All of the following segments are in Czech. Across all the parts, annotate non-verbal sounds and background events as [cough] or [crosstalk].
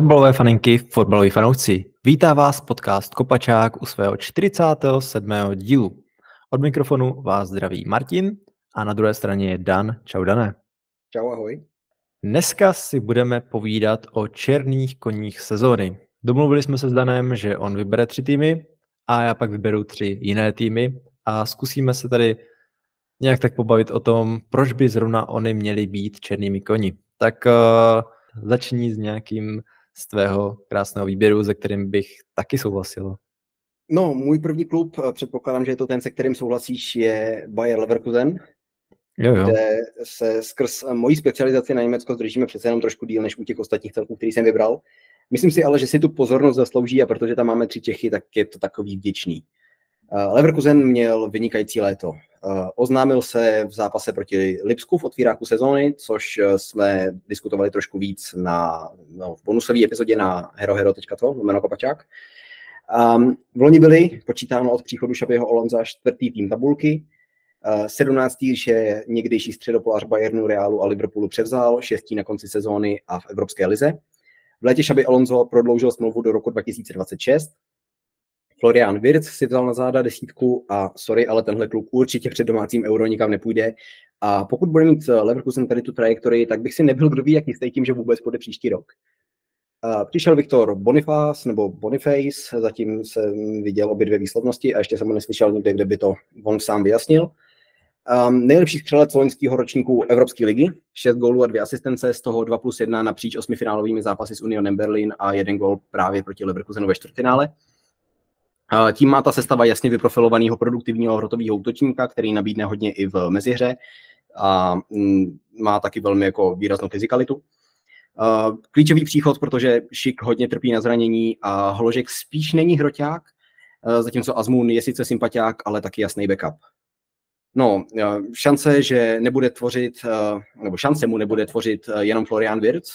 Fotbalové faninky, fotbaloví fanoušci, vítá vás podcast Kopačák u svého 47. dílu. Od mikrofonu vás zdraví Martin a na druhé straně je Dan. Čau Dané. Čau, ahoj. Dneska si budeme povídat o černých koních sezóny. Domluvili jsme se s Danem, že on vybere tři týmy a já pak vyberu tři jiné týmy a zkusíme se tady nějak tak pobavit o tom, proč by zrovna oni měli být černými koni. Tak uh, začni s nějakým z tvého krásného výběru, se kterým bych taky souhlasil. No, můj první klub, eh, předpokládám, že je to ten, se kterým souhlasíš, je Bayer Leverkusen, jo, jo. kde se skrz mojí specializaci na Německo zdržíme přece jenom trošku díl než u těch ostatních celků, který jsem vybral. Myslím si ale, že si tu pozornost zaslouží a protože tam máme tři Čechy, tak je to takový vděčný. Eh, Leverkusen měl vynikající léto. Eh, oznámil se v zápase proti Lipsku v otvíráku sezóny, což eh, jsme diskutovali trošku víc na, no, v bonusové epizodě na herohero.to, jméno Kopačák. Um, v loni byli, počítáno od příchodu Šabiho Olonza, čtvrtý tým tabulky, uh, 17. že někdejší středopolář Bayernu, Realu a Liverpoolu převzal, šestý na konci sezóny a v Evropské lize. V létě Šabi Alonso prodloužil smlouvu do roku 2026, Florian Wirtz si vzal na záda desítku a sorry, ale tenhle kluk určitě před domácím euro nikam nepůjde. A pokud bude mít eh, Leverkusen tady tu trajektorii, tak bych si nebyl kdo ví, jak jistý tím, že vůbec bude příští rok. Uh, přišel Viktor Boniface nebo Boniface, zatím jsem viděl obě dvě výslednosti a ještě jsem ho neslyšel nikde, kde by to on sám vyjasnil. Um, nejlepší střelec loňského ročníku Evropské ligy, 6 gólů a dvě asistence, z toho 2 plus 1 napříč osmifinálovými zápasy s Unionem Berlin a jeden gól právě proti Leverkusenu ve čtvrtfinále. Tím má ta sestava jasně vyprofilovaného produktivního hrotového útočníka, který nabídne hodně i v mezihře a mm, má taky velmi jako výraznou fyzikalitu. Klíčový příchod, protože Šik hodně trpí na zranění a Holožek spíš není hroťák, zatímco Azmun je sice sympatiák, ale taky jasný backup. No, šance, že nebude tvořit, nebo šance mu nebude tvořit jenom Florian Wirtz,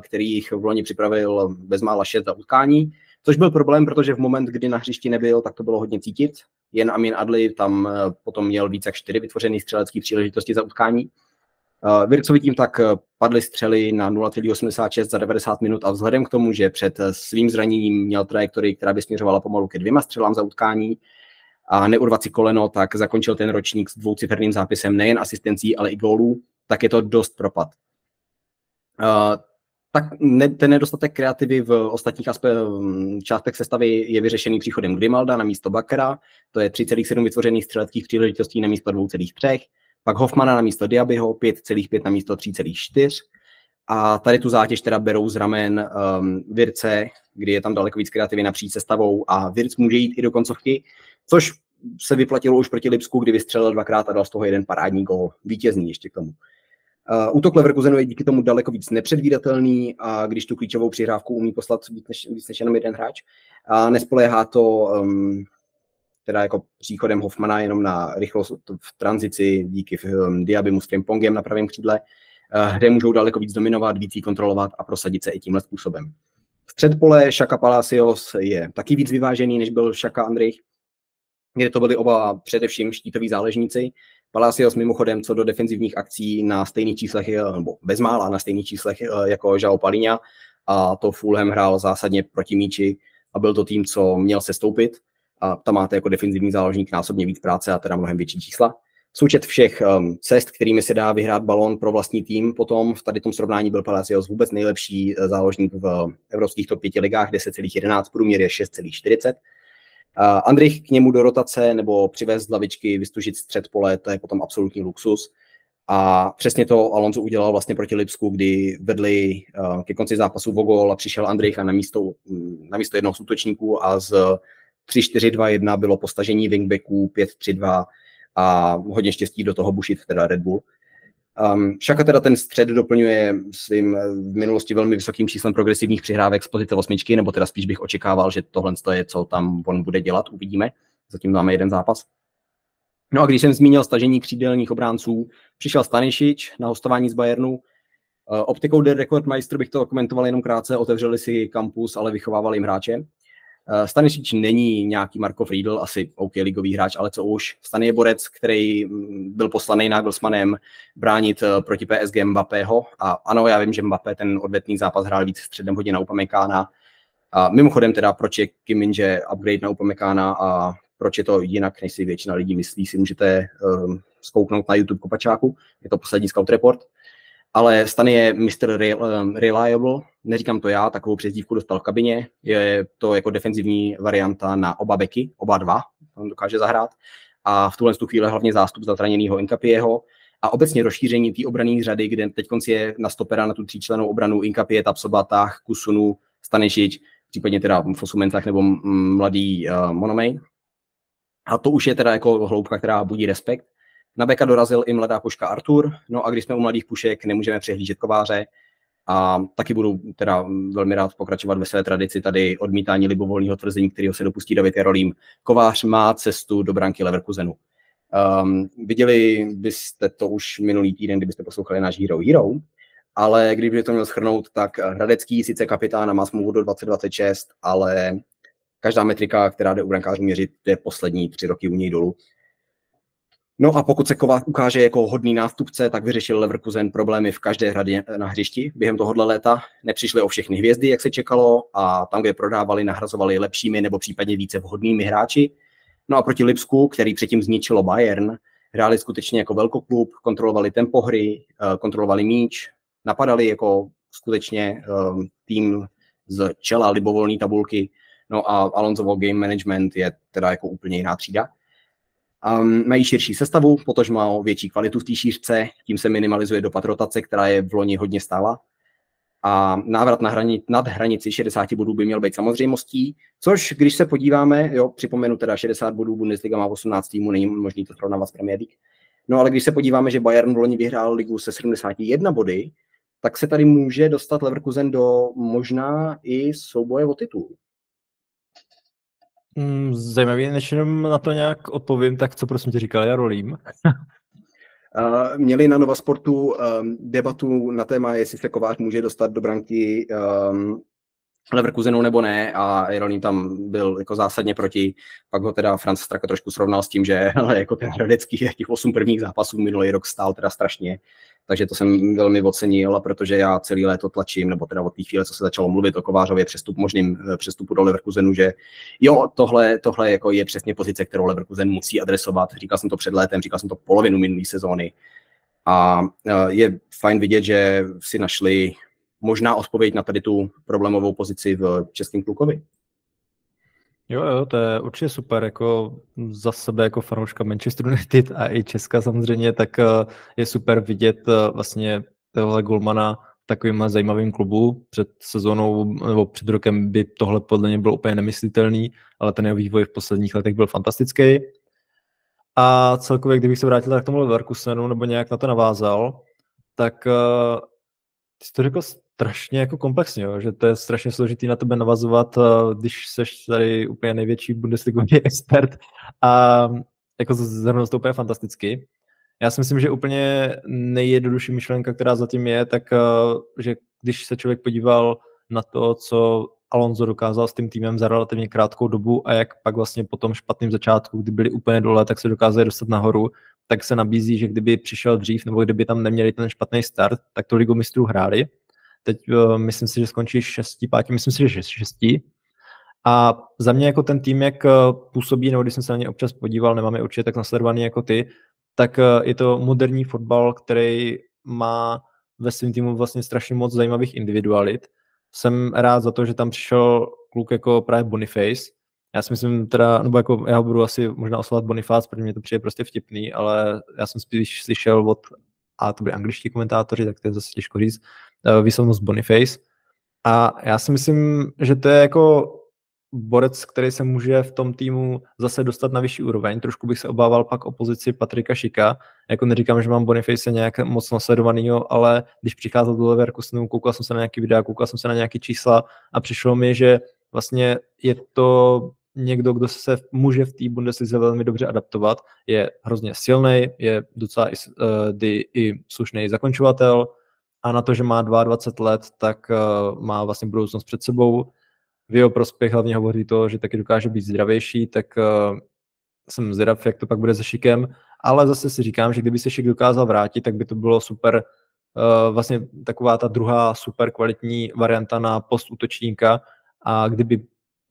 který jich v loni připravil bezmála šest za utkání, Což byl problém, protože v moment, kdy na hřišti nebyl, tak to bylo hodně cítit. Jen Amin Adli tam eh, potom měl více jak čtyři vytvořené střelecké příležitosti za utkání. Uh, Vircovi tím tak eh, padly střely na 0,86 za 90 minut a vzhledem k tomu, že před svým zraněním měl trajektorii, která by směřovala pomalu ke dvěma střelám za utkání a neurvat si koleno, tak zakončil ten ročník s dvouciferným zápisem nejen asistencí, ale i gólů, tak je to dost propad. Tak ne, ten nedostatek kreativy v ostatních aspe- částech sestavy je vyřešený příchodem Grimalda na místo Bakera, to je 3,7 vytvořených střeleckých příležitostí na místo 2,3, pak Hoffmana na místo Diabyho 5,5 na místo 3,4 a tady tu zátěž teda berou z ramen um, Virce, kdy je tam daleko víc kreativy napříč sestavou a Virc může jít i do koncovky, což se vyplatilo už proti Lipsku, kdy vystřelil dvakrát a dal z toho jeden parádní gol, vítězný ještě k tomu. Uh, útok Leverkusenu je díky tomu daleko víc nepředvídatelný a když tu klíčovou přihrávku umí poslat víc než, víc než jenom jeden hráč. A nespoléhá to um, teda jako příchodem Hoffmana jenom na rychlost v tranzici díky um, Diabymu s Pongem na pravém křídle, uh, kde můžou daleko víc dominovat, víc kontrolovat a prosadit se i tímhle způsobem. Střed pole Šaka Palacios je taky víc vyvážený, než byl Šaka Andrich, kde to byli oba především štítoví záležníci Palacios mimochodem co do defenzivních akcí na stejných číslech, nebo bezmála na stejných číslech eh, jako Žao Palíňa a to Fulham hrál zásadně proti míči a byl to tým, co měl se stoupit a tam máte jako defenzivní záložník násobně víc práce a teda mnohem větší čísla. Součet všech um, cest, kterými se dá vyhrát balon pro vlastní tým, potom v tady tom srovnání byl Palacios vůbec nejlepší eh, záložník v evropských top 5 ligách, 10,11, průměr je 6,40 Andrich k němu do rotace nebo přivést z lavičky, vystužit střed pole, to je potom absolutní luxus. A přesně to Alonso udělal vlastně proti Lipsku, kdy vedli uh, ke konci zápasu Vogol a přišel Andrich a na místo, na místo jednoho z útočníků a z 3-4-2-1 bylo postažení wingbacků 5-3-2 a hodně štěstí do toho bušit teda Red Bull. Um, Šaka teda ten střed doplňuje svým eh, v minulosti velmi vysokým číslem progresivních přihrávek z pozice osmičky, nebo teda spíš bych očekával, že tohle je, co tam on bude dělat, uvidíme. Zatím máme jeden zápas. No a když jsem zmínil stažení křídelních obránců, přišel Stanišič na hostování z Bayernu. Uh, optikou The Record Meister bych to komentoval jenom krátce, otevřeli si kampus, ale vychovávali jim hráče. Uh, Stanisic není nějaký Marko Friedl, asi OK ligový hráč, ale co už. Stany je borec, který mm, byl poslaný Nagelsmannem bránit uh, proti PSG Mbappého. A ano, já vím, že Mbappé ten odvetný zápas hrál víc středem hodně na Upamekána. A mimochodem teda, proč je Kim Minje upgrade na Upamekána a proč je to jinak, než si většina lidí myslí, si můžete uh, zkouknout na YouTube Kopačáku. Je to poslední scout report ale Stany je Mr. Reliable, neříkám to já, takovou přezdívku dostal v kabině, je to jako defenzivní varianta na oba beky, oba dva, on dokáže zahrát a v tuhle chvíli hlavně zástup zraněného Inkapieho a obecně rozšíření té obrané řady, kde teď je na stopera na tu tříčlenou obranu Inkapie, Tapsobatách, Kusunu, Stanešič, případně teda v Osumencách nebo mladý uh, Monomej. A to už je teda jako hloubka, která budí respekt. Na beka dorazil i mladá puška Artur, no a když jsme u mladých pušek, nemůžeme přehlížet kováře, a taky budu teda velmi rád pokračovat ve své tradici tady odmítání libovolného tvrzení, kterého se dopustí David Jarolím. Kovář má cestu do branky Leverkusenu. Um, viděli byste to už minulý týden, kdybyste poslouchali náš Hero Hero, ale kdyby to měl schrnout, tak Hradecký sice kapitána má smlouvu do 2026, ale každá metrika, která jde u brankářů měřit, je poslední tři roky u něj dolů. No a pokud se Kovář ukáže jako hodný nástupce, tak vyřešil Leverkusen problémy v každé hradě na hřišti během tohohle léta. Nepřišli o všechny hvězdy, jak se čekalo, a tam, kde prodávali, nahrazovali lepšími nebo případně více vhodnými hráči. No a proti Lipsku, který předtím zničilo Bayern, hráli skutečně jako velkoklub, kontrolovali tempo hry, eh, kontrolovali míč, napadali jako skutečně um, tým z čela libovolné tabulky. No a Alonsovo game management je teda jako úplně jiná třída. Um, mají širší sestavu, protože má větší kvalitu v té šířce, tím se minimalizuje dopad rotace, která je v loni hodně stála. A návrat na hrani, nad hranici 60 bodů by měl být samozřejmostí, což když se podíváme, jo, připomenu teda 60 bodů, Bundesliga má 18 týmů, není možný to srovnávat s Premier League. No ale když se podíváme, že Bayern v loni vyhrál ligu se 71 body, tak se tady může dostat Leverkusen do možná i souboje o titul. Mm, zajímavý, než jenom na to nějak odpovím, tak co prosím tě říkal Jarolím? Uh, [laughs] měli na Nova Sportu um, debatu na téma, jestli se Kovář může dostat do branky um, Leverkusenu nebo ne a Jarolím tam byl jako zásadně proti. Pak ho teda Franz Straka trošku srovnal s tím, že ale [laughs] jako ten Hradecký těch osm prvních zápasů minulý rok stál teda strašně takže to jsem velmi ocenil, protože já celý léto tlačím, nebo teda od té chvíle, co se začalo mluvit o Kovářově přestup, možným eh, přestupu do Leverkusenu, že jo, tohle, tohle jako je přesně pozice, kterou Leverkusen musí adresovat. Říkal jsem to před létem, říkal jsem to polovinu minulé sezóny. A eh, je fajn vidět, že si našli možná odpověď na tady tu problémovou pozici v českém klukovi. Jo, jo, to je určitě super, jako za sebe jako fanouška Manchester United a i Česka samozřejmě, tak eh, je super vidět eh, vlastně tohle Gulmana v takovým zajímavým klubu. Před sezónou nebo před rokem by tohle podle mě bylo úplně nemyslitelný, ale ten jeho vývoj v posledních letech byl fantastický. A celkově, kdybych se vrátil tak k tomu Leverkusenu nebo nějak na to navázal, tak uh, ty jsi to řekl strašně jako komplexně, jo, že to je strašně složitý na tebe navazovat, eh, když seš tady úplně největší bundesligový [laughs] expert a jako zhrnout to úplně fantasticky. Já si myslím, že úplně nejjednodušší myšlenka, která zatím je, tak eh, že když se člověk podíval na to, co Alonso dokázal s tím týmem za relativně krátkou dobu a jak pak vlastně po tom špatném začátku, kdy byli úplně dole, tak se dokázali dostat nahoru, tak se nabízí, že kdyby přišel dřív nebo kdyby tam neměli ten špatný start, tak to ligu mistrů hráli Teď uh, myslím si, že skončí šestí, pátí, myslím si, že šestí. A za mě jako ten tým, jak eh, působí, nebo když jsem se na ně občas podíval, nemám je určitě tak nasledovaný jako ty, tak uh, je to moderní fotbal, který má ve svém týmu vlastně strašně moc zajímavých individualit. Jsem rád za to, že tam přišel kluk jako právě Boniface. Já si myslím teda, nebo jako já budu asi možná oslovat Boniface, protože mi to přijde prostě vtipný, ale já jsem spíš slyšel od, a to byli angličtí komentátoři, tak to je zase těžko říct, Eh, výslovnost Boniface. A já si myslím, že to je jako borec, který se může v tom týmu zase dostat na vyšší úroveň. Trošku bych se obával pak o pozici Patrika Šika. Jako neříkám, že mám Boniface nějak moc nasledovanýho, ale když přicházel do Leverkusenu, koukal jsem se na nějaký videa, koukal jsem se na nějaké čísla a přišlo mi, že vlastně je to někdo, kdo se může v té Bundeslize velmi dobře adaptovat, je hrozně silný, je docela i, uh, i slušný zakončovatel, a na to, že má 22 let, tak uh, má vlastně budoucnost před sebou. v jeho prospěch hlavně hovoří to, že taky dokáže být zdravější, tak uh, jsem zvědav, jak to pak bude se Šikem, ale zase si říkám, že kdyby se Šik dokázal vrátit, tak by to bylo super, uh, vlastně taková ta druhá super kvalitní varianta na post útočníka a kdyby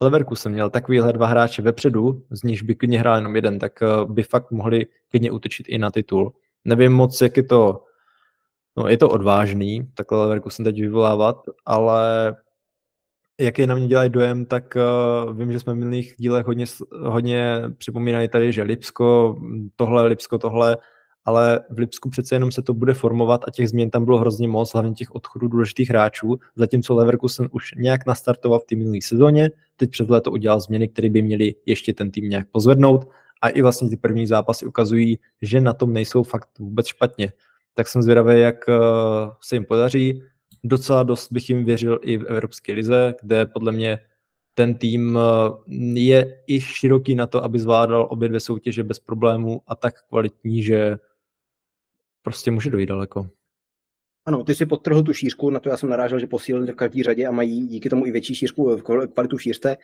Leverkusen měl takovýhle dva hráče vepředu, z nichž by klidně hrál jenom jeden, tak by fakt mohli klidně útočit i na titul. Nevím moc, jak je to, no je to odvážný, takhle Leverkusen teď vyvolávat, ale jaký na mě dělají dojem, tak uh, vím, že jsme v minulých dílech hodně, hodně připomínali tady, že Lipsko, tohle, Lipsko, tohle, ale v Lipsku přece jenom se to bude formovat a těch změn tam bylo hrozně moc, hlavně těch odchodů důležitých hráčů, zatímco Leverkusen už nějak nastartoval v té minulé sezóně, teď před léto udělal změny, které by měly ještě ten tým nějak pozvednout a i vlastně ty první zápasy ukazují, že na tom nejsou fakt vůbec špatně. Tak jsem zvědavý, jak uh, se jim podaří docela dost bych jim věřil i v Evropské lize, kde podle mě ten tým eh, je i široký na to, aby zvládal obě dvě soutěže bez problémů a tak kvalitní, že prostě může dojít daleko. Ano, ty si podtrhl tu šířku, na to já jsem narážel, že posílili v každé řadě a mají díky tomu i větší šířku, kvalitu v šířce.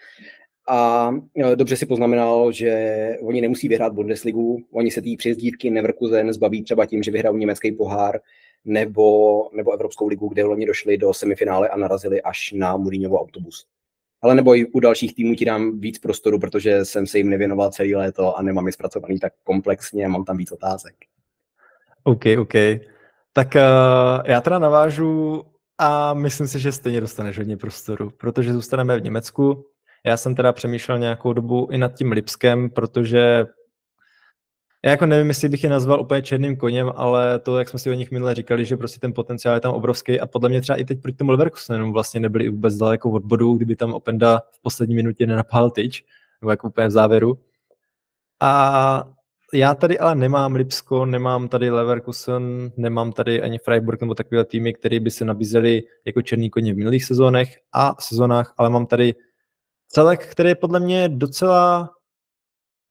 A eh, dobře si poznamenal, že oni nemusí vyhrát Bundesligu, oni se tý přijezdívky Neverkusen zbaví třeba tím, že vyhrajou německý pohár, nebo, nebo Evropskou ligu, kde loni došli do semifinále a narazili až na Mourinhovo autobus. Ale nebo i u dalších týmů ti dám víc prostoru, protože jsem se jim nevěnoval celý léto a nemám je zpracovaný tak komplexně mám tam víc otázek. OK, OK. Tak uh, já teda navážu a myslím si, že stejně dostaneš hodně prostoru, protože zůstaneme v Německu. Já jsem teda přemýšlel nějakou dobu i nad tím Lipskem, protože já jako nevím, jestli bych je nazval úplně černým koněm, ale to, jak jsme si o nich minule říkali, že prostě ten potenciál je tam obrovský a podle mě třeba i teď proti tomu Leverkusenu vlastně nebyli vůbec daleko od bodu, kdyby tam Openda v poslední minutě nenapál tyč, nebo jako úplně v závěru. A já tady ale nemám Lipsko, nemám tady Leverkusen, nemám tady ani Freiburg nebo takové týmy, které by se nabízely jako černý koně v minulých sezónech a sezónách, ale mám tady celek, který je podle mě docela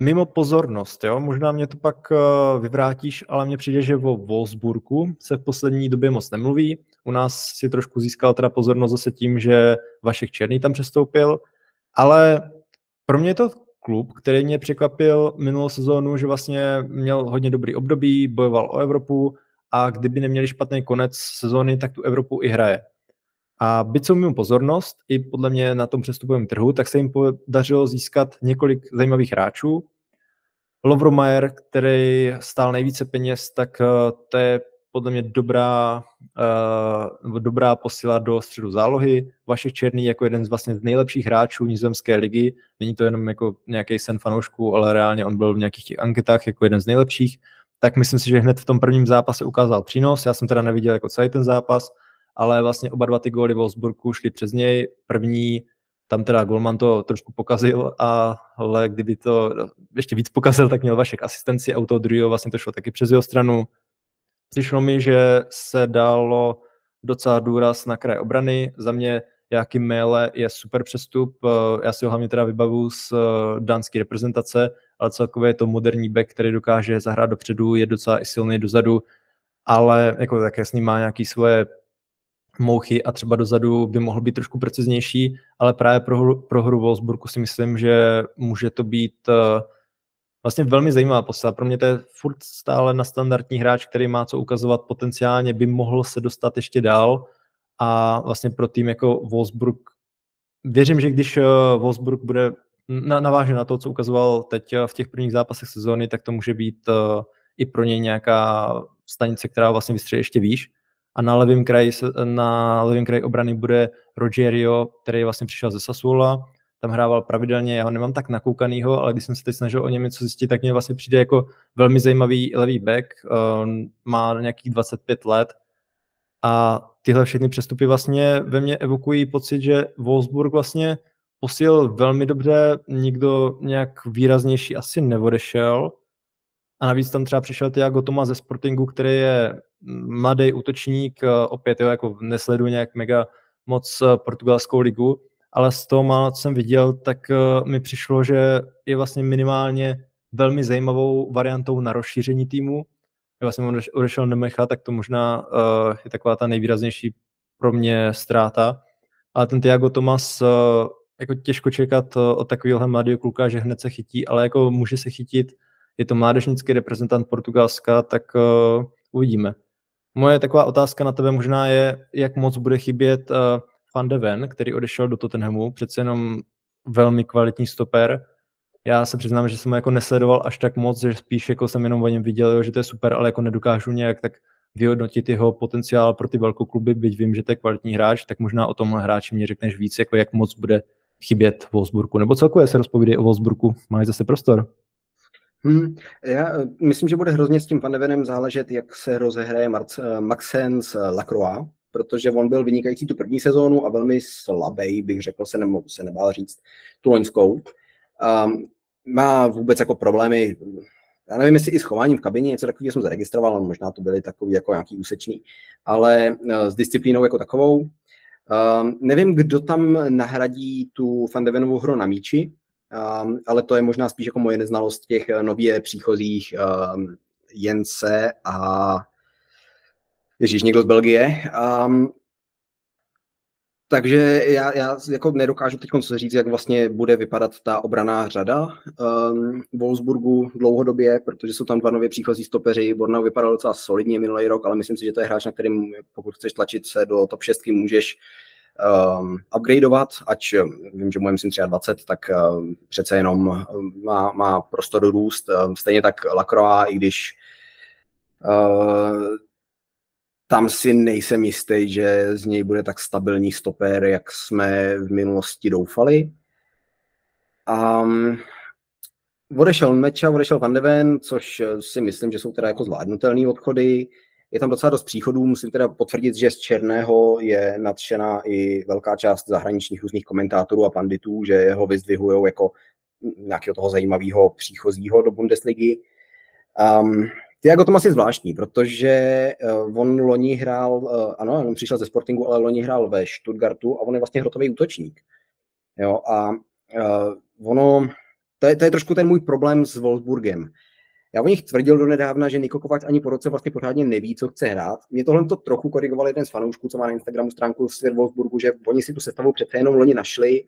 mimo pozornost, jo? možná mě to pak uh, vyvrátíš, ale mně přijde, že o Wolfsburgu se v poslední době moc nemluví. U nás si trošku získal teda pozornost zase tím, že Vašek Černý tam přestoupil, ale pro mě je to klub, který mě překvapil minulou sezónu, že vlastně měl hodně dobrý období, bojoval o Evropu a kdyby neměli špatný konec sezóny, tak tu Evropu i hraje. A byť jsou mimo pozornost, i podle mě na tom přestupovém trhu, tak se jim podařilo získat několik zajímavých hráčů. Lovromajer, který stál nejvíce peněz, tak eh, to je podle mě dobrá, uh, dobrá posila do středu zálohy. Vašek Černý jako jeden z vlastně nejlepších hráčů nizozemské ligy. Není to jenom jako nějaký sen fanoušků, ale reálně on byl v nějakých těch anketách jako jeden z nejlepších. Tak myslím si, že hned v tom prvním zápase ukázal přínos. Já jsem teda neviděl jako celý ten zápas, ale vlastně oba dva ty góly Wolfsburgu šly přes něj. První, tam teda Golman to trošku pokazil, a, ale kdyby to ještě víc pokazil, tak měl Vašek asistenci, auto druhého vlastně to šlo taky přes jeho stranu. Přišlo mi, že se dalo docela důraz na kraj obrany. Za mě Jaký Mele je super přestup. Já si ho hlavně teda vybavu z eh, dánské reprezentace, ale celkově je to moderní back, který dokáže zahrát dopředu, je docela i silný dozadu, ale jako také s ním má nějaké svoje mouchy a třeba dozadu by mohl být trošku preciznější, ale právě pro, hru, pro hru Wolfsburgu si myslím, že může to být uh, vlastně velmi zajímavá postava. Pro mě to je furt stále na standardní hráč, který má co ukazovat potenciálně, by mohl se dostat ještě dál a vlastně pro tým jako Wolfsburg věřím, že když uh, Wolfsburg bude na, navážen na to, co ukazoval teď uh, v těch prvních zápasech sezóny, tak to může být uh, i pro něj nějaká stanice, která vlastně vystřelí ještě výš a na levém kraji, na levém kraji obrany bude Rogerio, který vlastně přišel ze Sassuola, tam hrával pravidelně, já ho nemám tak nakoukanýho, ale když jsem se teď snažil o něm něco zjistit, tak mě vlastně přijde jako velmi zajímavý levý back, uh, má nějakých 25 let. A tyhle všechny přestupy vlastně ve mně evokují pocit, že Wolfsburg vlastně posílil velmi dobře, nikdo nějak výraznější asi neodešel, a navíc tam třeba přišel Tiago Toma ze Sportingu, který je mladý útočník, eh, opět jo, jako nesleduje nějak mega moc eh, portugalskou ligu, ale z toho málo, co jsem viděl, tak eh, mi přišlo, že je vlastně minimálně velmi zajímavou variantou na rozšíření týmu. Já vlastně odešel Nemecha, tak to možná je taková ta nejvýraznější pro mě ztráta. Ale ten Tiago Tomas jako těžko čekat od takového mladého kluka, že hned se chytí, ale jako může se chytit, je to mládežnický reprezentant Portugalska, tak uvidíme. Moje taková otázka na tebe možná je, jak moc bude chybět uh, Van de Ven, který odešel do Tottenhamu, přece jenom velmi kvalitní stoper. Já se přiznám, že jsem ho jako nesledoval až tak moc, že spíš jako jsem jenom o něm viděl, že to je super, ale jako nedokážu nějak tak vyhodnotit jeho potenciál pro ty velkou kluby, byť vím, že to je kvalitní hráč, tak možná o tomhle hráči mě řekneš víc, jako jak moc bude chybět Wolfsburgu. Nebo celkově se rozpovídej o Wolfsburgu. Máš zase prostor? Hmm, já eh, myslím, že bude hrozně s tím Van záležet, jak se rozehraje eh, Maxence Lacroix, protože on byl vynikající tu první sezónu a velmi slabý, bych řekl, se, nemohu, se nebál říct, tu loňskou. Um, má vůbec jako problémy, já nevím, jestli i s chováním v kabině, něco takového jsem zaregistroval, možná to byly takový jako nějaký úsečný, ale s disciplínou jako takovou. Um, nevím, kdo tam nahradí tu Fandevenovou hru na míči, um, ale to je možná spíš jako moje neznalost těch nově příchozích um, Jence a Ježíš, někdo z Belgie. Um, takže já, já jako nedokážu teď říct, jak vlastně bude vypadat ta obraná řada um, Wolfsburgu dlouhodobě, protože jsou tam dva nově příchozí stopeři. Bornau vypadal docela solidně minulý rok, ale myslím si, že to je hráč, na kterým pokud chceš tlačit se do top 6, můžeš um, upgradeovat, ať vím, že moje myslím 23, tak um, přece jenom má, má prostor růst. Um, stejně tak Lacroix, i když uh, tam si nejsem jistý, že z něj bude tak stabilní stoper, jak jsme v minulosti doufali. Um, odešel Meča, odešel Van de Ven, což si myslím, že jsou teda jako zvládnutelné odchody. Je tam docela dost příchodů, musím teda potvrdit, že z Černého je nadšená i velká část zahraničních různých komentátorů a panditů, že ho vyzdvihují jako nějakého toho zajímavého příchozího do Bundesligy. Um, ty jako to asi zvláštní, protože uh, on loni hrál, uh, ano, on přišel ze Sportingu, ale loni hrál ve Stuttgartu a on je vlastně hrotový útočník. Jo, a uh, ono, to je, to je trošku ten můj problém s Wolfsburgem. Já o nich tvrdil do nedávna, že Niko Kovač ani po roce vlastně pořádně neví, co chce hrát. Mě tohle to trochu korigoval jeden z fanoušků, co má na Instagramu stránku Svět Wolfsburgu, že oni si tu sestavu přece jenom loni našli,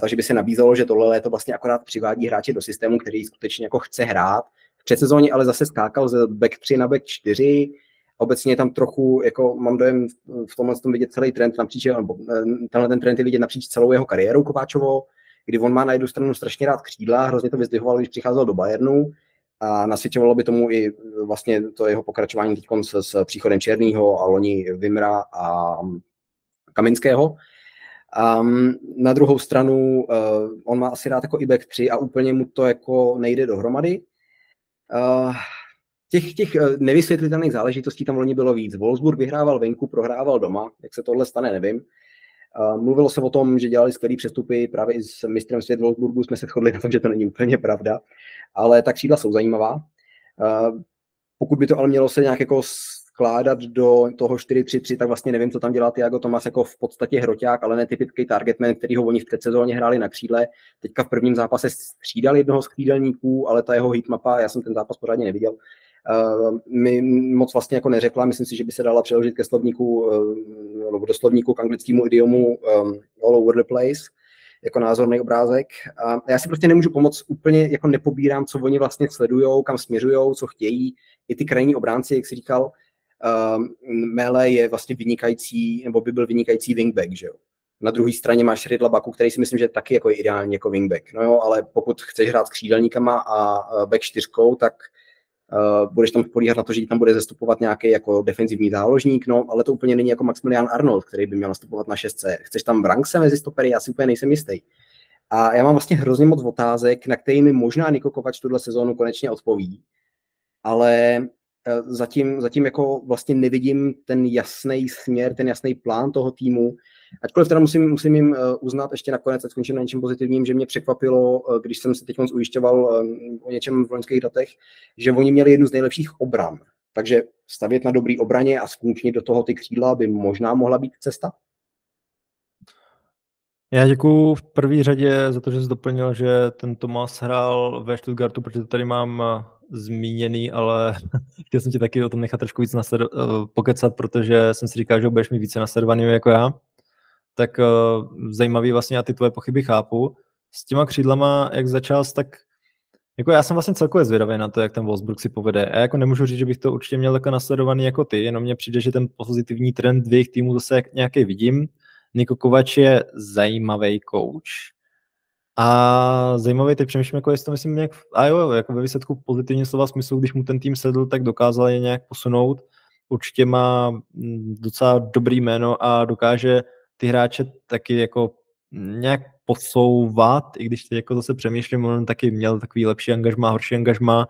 takže by se nabízelo, že tohle léto vlastně akorát přivádí hráče do systému, který skutečně jako chce hrát před sezóně ale zase skákal z back 3 na back 4. Obecně tam trochu, jako mám dojem v tomhle tom vidět celý trend napříč, nebo eh, tenhle ten trend je vidět napříč celou jeho kariérou Kováčovo, kdy on má na jednu stranu strašně rád křídla, hrozně to vyzdvihoval, když přicházel do Bayernu, a nasvědčovalo by tomu i vlastně to jeho pokračování teď s, s příchodem Černýho a loni Vimra a Kaminského. Um, na druhou stranu uh, on má asi rád jako i back 3 a úplně mu to jako nejde dohromady. Uh, těch, těch nevysvětlitelných záležitostí tam loni bylo víc. Wolfsburg vyhrával venku, prohrával doma. Jak se tohle stane, nevím. Mluvilo se o tom, že dělali skvělé přestupy, právě i s mistrem svět Wolfsburgu jsme se shodli na tom, že to není úplně pravda, ale ta křídla jsou zajímavá. Pokud by to ale mělo se nějak jako vkládat do toho 4-3-3, tak vlastně nevím, co tam dělá Tiago Tomas jako v podstatě hroťák, ale netypický targetman, který ho oni v předsezóně hráli na křídle. Teďka v prvním zápase střídal jednoho z křídelníků, ale ta jeho hitmapa, já jsem ten zápas pořádně neviděl, mi moc vlastně jako neřekla. Myslím si, že by se dala přeložit ke slovníku, uh, nebo do slovníku k anglickému idiomu um, all over the place jako názorný obrázek. A já si prostě nemůžu pomoct, úplně jako nepobírám, co oni vlastně sledují, kam směřují, co chtějí. I ty krajní obránci, jak si říkal, uh, Mele je vlastně vynikající, nebo by byl vynikající wingback, že jo. Na druhé straně máš Rydla Baku, který si myslím, že taky jako je ideální jako wingback. No jo, ale pokud chceš hrát s křídelníkama a back čtyřkou, tak uh, budeš tam políhat na to, že tam bude zastupovat nějaký jako defenzivní záložník, no, ale to úplně není jako Maximilian Arnold, který by měl nastupovat na šestce. Chceš tam Brankse mezi stopery, já si úplně nejsem jistý. A já mám vlastně hrozně moc otázek, na kterými možná Niko Kovač tuhle sezónu konečně odpoví, ale Eh, zatím, zatím jako vlastně nevidím ten jasný směr, ten jasný plán toho týmu. Ačkoliv teda musím, musím jim eh, uznat ještě nakonec, a skončím na něčem pozitivním, že mě překvapilo, eh, když jsem se teď ujišťoval o něčem v loňských datech, že oni měli jednu z nejlepších obran. Takže stavět na dobrý obraně a skončit do toho ty křídla by možná mohla být cesta. Já děkuji v první řadě za to, že jsi doplnil, že ten Tomas hrál ve Stuttgartu, protože tady mám zmíněný, ale [laughs] chtěl jsem ti taky o tom nechat trošku víc eh, pokecat, protože jsem si říkal, že budeš mít více nasledovaný jako já. Tak uh, zajímavý vlastně a ty tvoje pochyby chápu. S těma křídlama, jak začal, tak jako já jsem vlastně celkově zvědavý na to, jak ten Wolfsburg si povede. A jako nemůžu říct, že bych to určitě měl takhle nasledovaný jako ty, jenom mně přijde, že ten pozitivní trend dvě týmů zase nějaký vidím. Niko Kovač je zajímavý coach, a zajímavý, teď přemýšlím, jako jestli to myslím nějak, a jo, jako ve výsledku pozitivně slova smyslu, když mu ten tým sedl, tak dokázal je nějak posunout. Určitě má mm, docela dobrý jméno a dokáže ty hráče taky jako nějak posouvat, i když teď jako zase přemýšlím, on taky měl takový lepší angažma, horší angažma,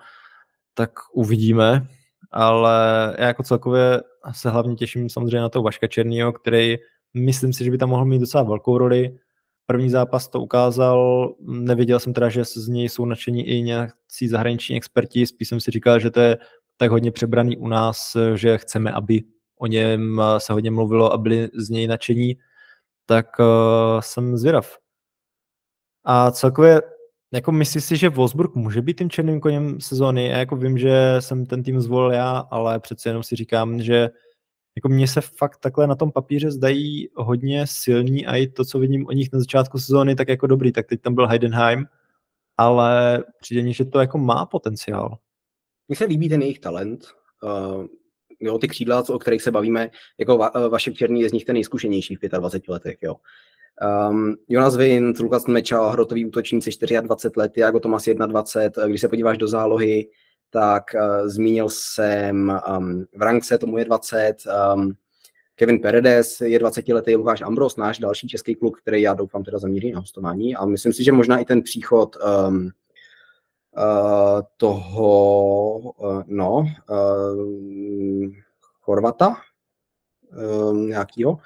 tak uvidíme, ale já jako celkově se hlavně těším samozřejmě na toho Vaška Černýho, který myslím si, že by tam mohl mít docela velkou roli, První zápas to ukázal, nevěděl jsem teda, že z něj jsou nadšení i nějací zahraniční experti, spíš jsem si říkal, že to je tak hodně přebraný u nás, že chceme, aby o něm se hodně mluvilo a byli z něj nadšení, tak uh, jsem zvědav. A celkově, jako myslíš si, že Wolfsburg může být tím černým koněm sezóny? Já jako vím, že jsem ten tým zvolil já, ale přece jenom si říkám, že jako mně se fakt takhle na tom papíře zdají hodně silní a i to, co vidím o nich na začátku sezóny, tak jako dobrý. Tak teď tam byl Heidenheim, ale přijde mi, že to jako má potenciál. Mně se líbí ten jejich talent. Uh, jo, ty křídla, o kterých se bavíme, jako va, uh, Vašek Černý je z nich ten nejzkušenější v 25 letech. Jo. Um, Jonas Vint, Lukas Meča, hrotový útočníci 24 let, Jago Tomas 21, když se podíváš do zálohy, tak uh, zmínil jsem um, v Rankse, tomu je 20, um, Kevin Peredes je 20 letý, Lukáš Ambros, náš další český kluk, který já doufám teda zamíří na hostování a myslím si, že možná i ten příchod um, uh, toho, uh, no, uh, Chorvata, uh, nějakýho,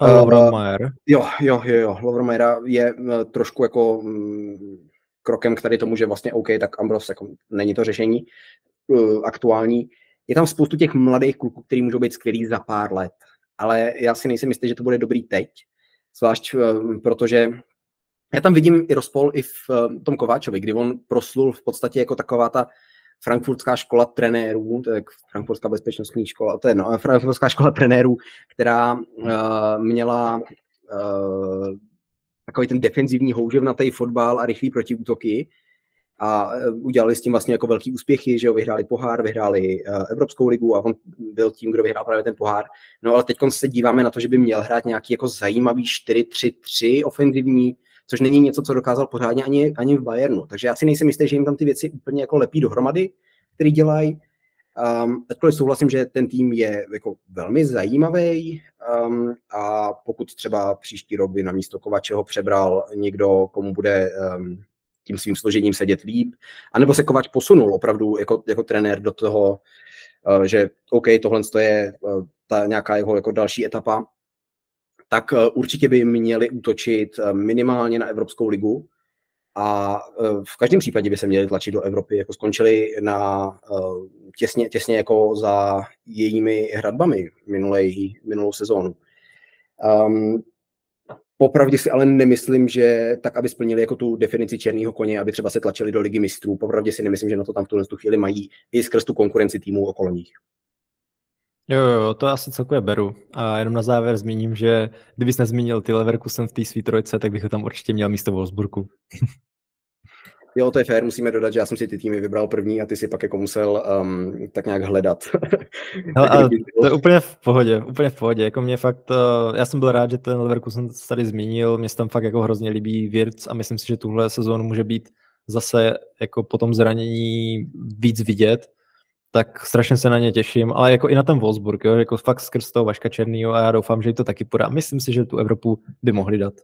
Lovromajer. Jo, jo, jo, jo. Lovromajera je uh, trošku jako um, krokem k tady tomu, že vlastně OK, tak Ambros jako není to řešení uh, aktuální. Je tam spoustu těch mladých kluků, kteří můžou být skvělí za pár let, ale já si nejsem jistý, že to bude dobrý teď, zvlášť uh, protože já tam vidím i rozpol i v uh, tom Kováčovi, kdy on proslul v podstatě jako taková ta frankfurtská škola trenérů, to je frankfurtská bezpečnostní škola, to je no, frankfurtská škola trenérů, která uh, měla uh, takový ten defenzivní houževnatý fotbal a rychlý protiútoky a udělali s tím vlastně jako velký úspěchy, že jo, vyhráli pohár, vyhráli uh, Evropskou ligu a on byl tím, kdo vyhrál právě ten pohár. No ale teď se díváme na to, že by měl hrát nějaký jako zajímavý 4-3-3 ofenzivní, což není něco, co dokázal pořádně ani, ani v Bayernu. Takže já si nejsem jistý, že jim tam ty věci úplně jako lepí dohromady, který dělají. Um, ačkoliv souhlasím, že ten tým je jako velmi zajímavý um, a pokud třeba příští rok by na místo Kovačeho přebral někdo, komu bude um, tím svým složením sedět líp, anebo se Kovač posunul opravdu jako, jako trenér do toho, uh, že OK, tohle je uh, ta nějaká jeho jako další etapa, tak uh, určitě by měli útočit uh, minimálně na Evropskou ligu, a e, v každém případě by se měli tlačit do Evropy, jako skončili na těsně, těsně jako za jejími hradbami minulej, minulou sezónu. Um, Popravdě si ale nemyslím, že tak, aby splnili jako tu definici černého koně, aby třeba se tlačili do ligy mistrů. Popravdě si nemyslím, že na to tam v tuhle chvíli mají i skrz tu konkurenci týmů okolo nich. Jo, jo, to asi celkově beru. A jenom na závěr zmíním, že kdybys nezmínil ty Leverkusen v té svý trojce, tak bych ho tam určitě měl místo Wolfsburgu. [laughs] Jo, to je fér, musíme dodat, že já jsem si ty týmy vybral první a ty si pak jako musel um, tak nějak hledat. [laughs] Hele, ale to je úplně v pohodě, úplně v pohodě. Jako mě fakt, uh, já jsem byl rád, že ten Leverkusen tady zmínil, mě se tam fakt jako hrozně líbí Wirtz a myslím si, že tuhle sezónu může být zase jako po tom zranění víc vidět tak strašně se na ně těším, ale jako i na ten Wolfsburg, jo, jako fakt skrz toho Vaška Černýho a já doufám, že jí to taky podá. Myslím si, že tu Evropu by mohli dát.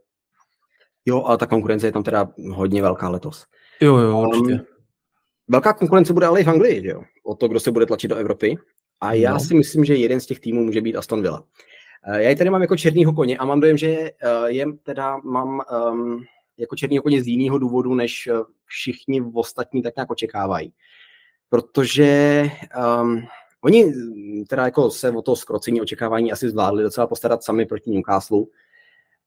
Jo, ale ta konkurence je tam teda hodně velká letos. Jo, jo, um, určitě. Um, velká konkurence bude ale i v Anglii, jo, o to, kdo se bude tlačit do Evropy. A já no. si myslím, že jeden z těch týmů může být Aston Villa. Eh, já ji tady mám jako černýho koně a mám dojem, že eh, je teda mám um, jako černýho koně z jiného důvodu, než eh, všichni ostatní tak nějak očekávají protože um, oni teda jako se o to skrocení očekávání asi zvládli docela postarat sami proti Newcastle,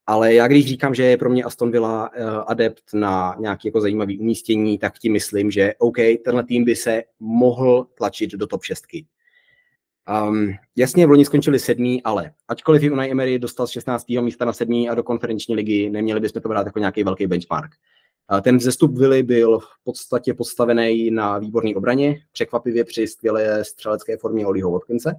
ale já když říkám, že je pro mě Aston Villa uh, adept na nějaké jako zajímavé umístění, tak ti myslím, že OK, tenhle tým by se mohl tlačit do top 6. Um, jasně, v loni skončili sedmý, ale ačkoliv Unai Emery dostal z 16. místa na sedmý a do konferenční ligy, neměli bychom to brát jako nějaký velký benchmark. Uh, ten vzestup Vili byl v podstatě postavený na výborné obraně, překvapivě při skvělé střelecké formě Oliho Watkinse.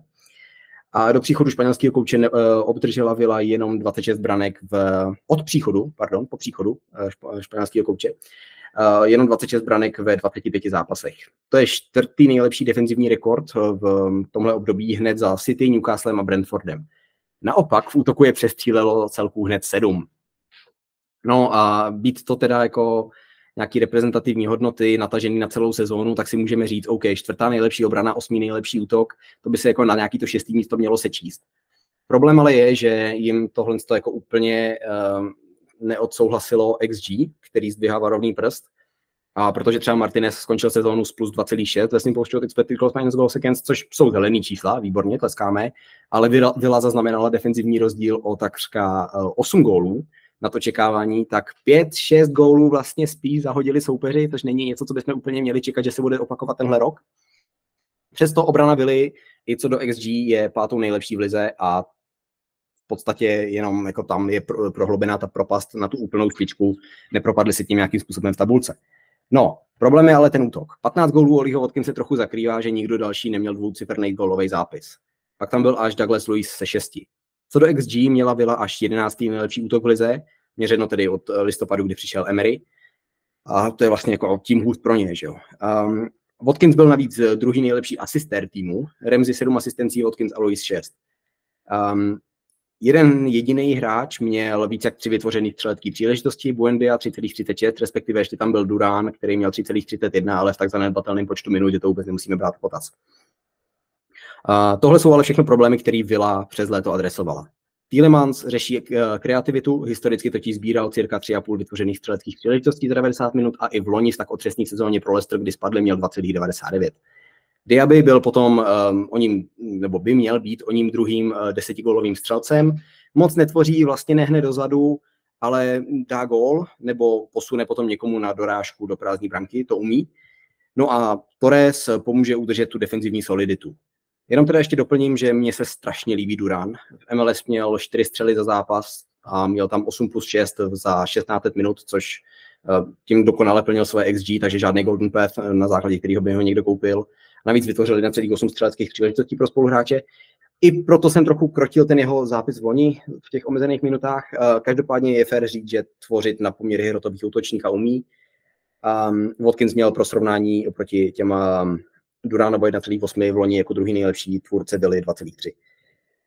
A do příchodu španělského kouče uh, obdržela Vila jenom 26 branek v, od příchodu, pardon, po příchodu uh, španělského kouče, uh, jenom 26 branek ve 25 zápasech. To je čtvrtý nejlepší defenzivní rekord v tomhle období hned za City, Newcastlem a Brentfordem. Naopak v útoku je přestřílelo celku hned sedm. No a být to teda jako nějaký reprezentativní hodnoty natažený na celou sezónu, tak si můžeme říct, OK, čtvrtá nejlepší obrana, osmý nejlepší útok, to by se jako na nějaký to šestý místo mělo sečíst. Problém ale je, že jim tohle to jako úplně uh, neodsouhlasilo XG, který zdvihá varovný prst, a protože třeba Martinez skončil sezónu s plus 2,6 ve svým počtu expected goals minus goals against, což jsou zelený čísla, výborně, tleskáme, ale Vila zaznamenala defenzivní rozdíl o takřka 8 eh, gólů, na to čekávání, tak 5-6 gólů vlastně spíš zahodili soupeři, což není něco, co bychom úplně měli čekat, že se bude opakovat tenhle rok. Přesto obrana Vili i co do XG je pátou nejlepší v lize a v podstatě jenom jako tam je prohloubená ta propast na tu úplnou špičku, nepropadli si tím nějakým způsobem v tabulce. No, problém je ale ten útok. 15 gólů Oliho Watkin se trochu zakrývá, že nikdo další neměl dvouciferný gólový zápis. Pak tam byl až Douglas Lewis se šesti. Co do XG měla Vila až 11. nejlepší útok v lize, měřeno tedy od eh, listopadu, kdy přišel Emery. A to je vlastně jako tím hůř pro ně, že jo. Um, Watkins byl navíc eh, druhý nejlepší asistér týmu, Remzi 7 asistencí, Watkins a Lois 6. Um, jeden jediný hráč měl více jak tři vytvořených střelecké příležitosti, Buendia 3,36, respektive ještě tam byl Durán, který měl 3,31, ale v tak zanedbatelném počtu minut, že to vůbec nemusíme brát potaz. Uh, tohle jsou ale všechno problémy, které Vila přes léto adresovala. Tielemans řeší uh, kreativitu, historicky totiž sbíral cirka 3,5 vytvořených střeleckých příležitostí za 90 minut a i v loni v tak otřesní sezóně pro Leicester, kdy spadli, měl 2,99. Diaby byl potom um, o ním, nebo by měl být o ním druhým uh, desetigolovým střelcem. Moc netvoří vlastně nehne dozadu, ale dá gól nebo posune potom někomu na dorážku do prázdní branky, to umí. No a Torres pomůže udržet tu defenzivní soliditu. Jenom teda ještě doplním, že mně se strašně líbí Durán. V MLS měl 4 střely za zápas a měl tam 8 plus 6 za 16 minut, což eh, tím dokonale plnil své XG, takže žádný Golden Path, eh, na základě kterého by ho někdo koupil. Navíc vytvořil 1,8 střeleckých příležitostí pro spoluhráče. I proto jsem trochu krotil ten jeho zápis v loni v těch omezených minutách. Eh, každopádně je fér říct, že tvořit na poměry hrotových útočníka umí. Um, Watkins měl pro srovnání oproti těm Duranovo 1,8 v loni jako druhý nejlepší tvůrce byli 2,3.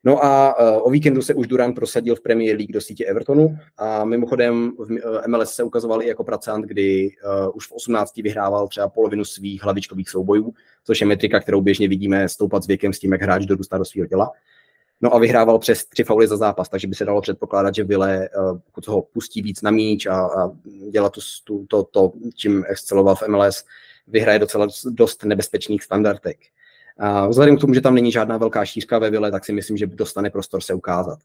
No a uh, o víkendu se už Duran prosadil v Premier League do sítě Evertonu a mimochodem v eh, MLS se ukazoval i jako pracant, kdy uh, už v 18 vyhrával třeba polovinu svých hlavičkových soubojů, což je metrika, kterou běžně vidíme stoupat s věkem s tím, jak hráč dorůstá do svého těla. No a vyhrával přes tři fauly za zápas, takže by se dalo předpokládat, že Vile, pokud ho pustí víc na míč a, a dělat to, to, to, čím exceloval v MLS, vyhraje docela dost nebezpečných standardek. A vzhledem k tomu, že tam není žádná velká šířka ve vile, tak si myslím, že dostane prostor se ukázat.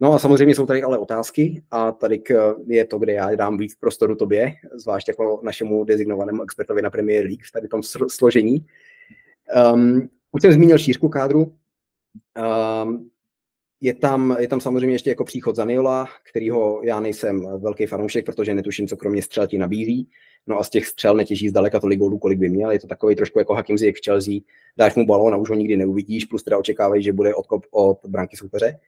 No a samozřejmě jsou tady ale otázky a tady je to, kde já dám víc prostoru tobě, zvlášť jako našemu dezignovanému expertovi na Premier League v tady tom složení. Um, už jsem zmínil šířku kádru. Um, je tam, je tam samozřejmě ještě jako příchod Zaniola, kterýho já nejsem velký fanoušek, protože netuším, co kromě střelky nabízí. No a z těch střel netěží zdaleka tolik gólů, kolik by měl. Je to takový trošku jako Hakim Ziyech v Chelsea. Dáš mu balón a už ho nikdy neuvidíš, plus teda očekávají, že bude odkop od branky soupeře.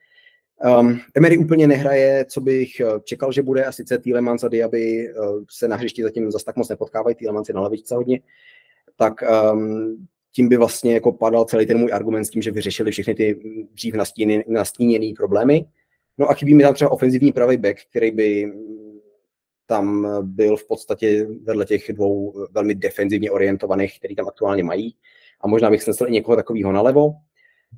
Um, Emery úplně nehraje, co bych eh, čekal, že bude, a sice Tielemans a Diaby uh, se na hřišti zatím zase tak moc nepotkávají, Tielemans je na levičce hodně, tak um, tím by vlastně jako padal celý ten můj argument s tím, že vyřešili všechny ty dřív nastíněné problémy. No a chybí mi tam třeba ofenzivní pravý back, který by tam byl v podstatě vedle těch dvou velmi defenzivně orientovaných, který tam aktuálně mají. A možná bych snesl i někoho takového nalevo.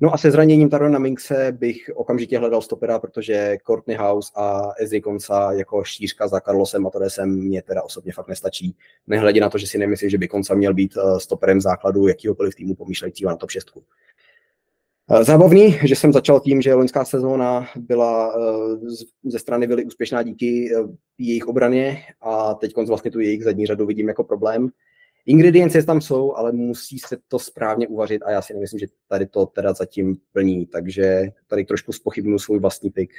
No a se zraněním Tarona Minkse bych okamžitě hledal stopera, protože Courtney House a Ezri Konsa jako šířka za Carlosem a Torresem mě teda osobně fakt nestačí. Nehledě na to, že si nemyslím, že by Konsa měl být eh, stoperem základu jakýhokoliv týmu pomýšlejícího na top 6. Eh, zábavný, že jsem začal tím, že loňská sezóna byla eh, ze strany byly úspěšná díky jejich obraně a teď vlastně tu jejich zadní řadu vidím jako problém. ingredience tam jsou, ale musí se to správně uvařit a já si nemyslím, že tady to teda zatím plní, takže tady trošku spochybnu svůj vlastní pik.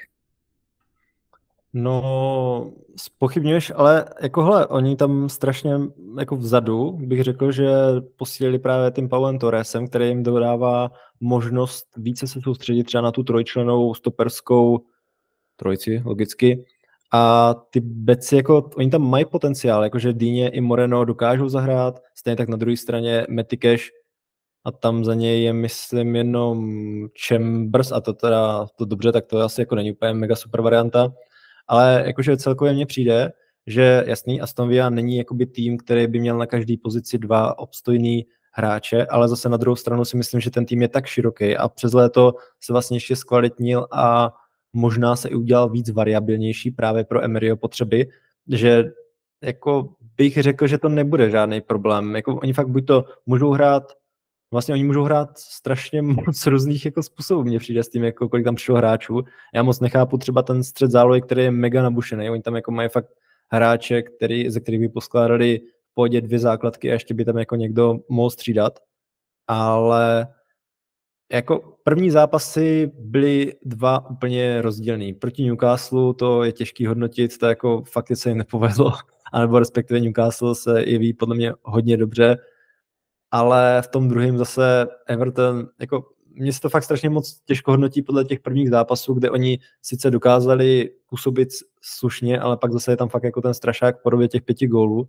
No, spochybňuješ, ale jako hele, oni tam strašně jako vzadu, bych řekl, že posílili právě tím Paulem Torresem, který jim dodává možnost více se soustředit třeba na tu trojčlenou stoperskou trojici, logicky. A ty beci, jako, oni tam mají potenciál, jakože Dýně i Moreno dokážou zahrát, stejně tak na druhé straně Cash a tam za něj je, myslím, jenom Chambers a to teda, to dobře, tak to asi jako není úplně mega super varianta ale jakože celkově mně přijde, že jasný, Aston Villa není jakoby tým, který by měl na každý pozici dva obstojný hráče, ale zase na druhou stranu si myslím, že ten tým je tak široký a přes léto se vlastně ještě zkvalitnil a možná se i udělal víc variabilnější právě pro Emeryho potřeby, že jako bych řekl, že to nebude žádný problém. Jako oni fakt buď to můžou hrát vlastně oni můžou hrát strašně [laughs] moc různých jako způsobů. Mně přijde s tím, jako kolik tam přišlo hráčů. Já moc nechápu třeba ten střed zálohy, který je mega nabušený. Oni tam jako mají fakt hráče, který, ze kterých by poskládali v pohodě dvě základky a ještě by tam jako někdo mohl střídat. Ale jako první zápasy byly dva úplně rozdílný. Proti Newcastle to je těžký hodnotit, to jako fakt se jim nepovedlo, [laughs] anebo respektive Newcastle se jeví podle mě hodně dobře ale v tom druhém zase Everton, jako mně se to fakt strašně moc těžko hodnotí podle těch prvních zápasů, kde oni sice dokázali působit slušně, ale pak zase je tam fakt jako ten strašák v podobě těch pěti gólů.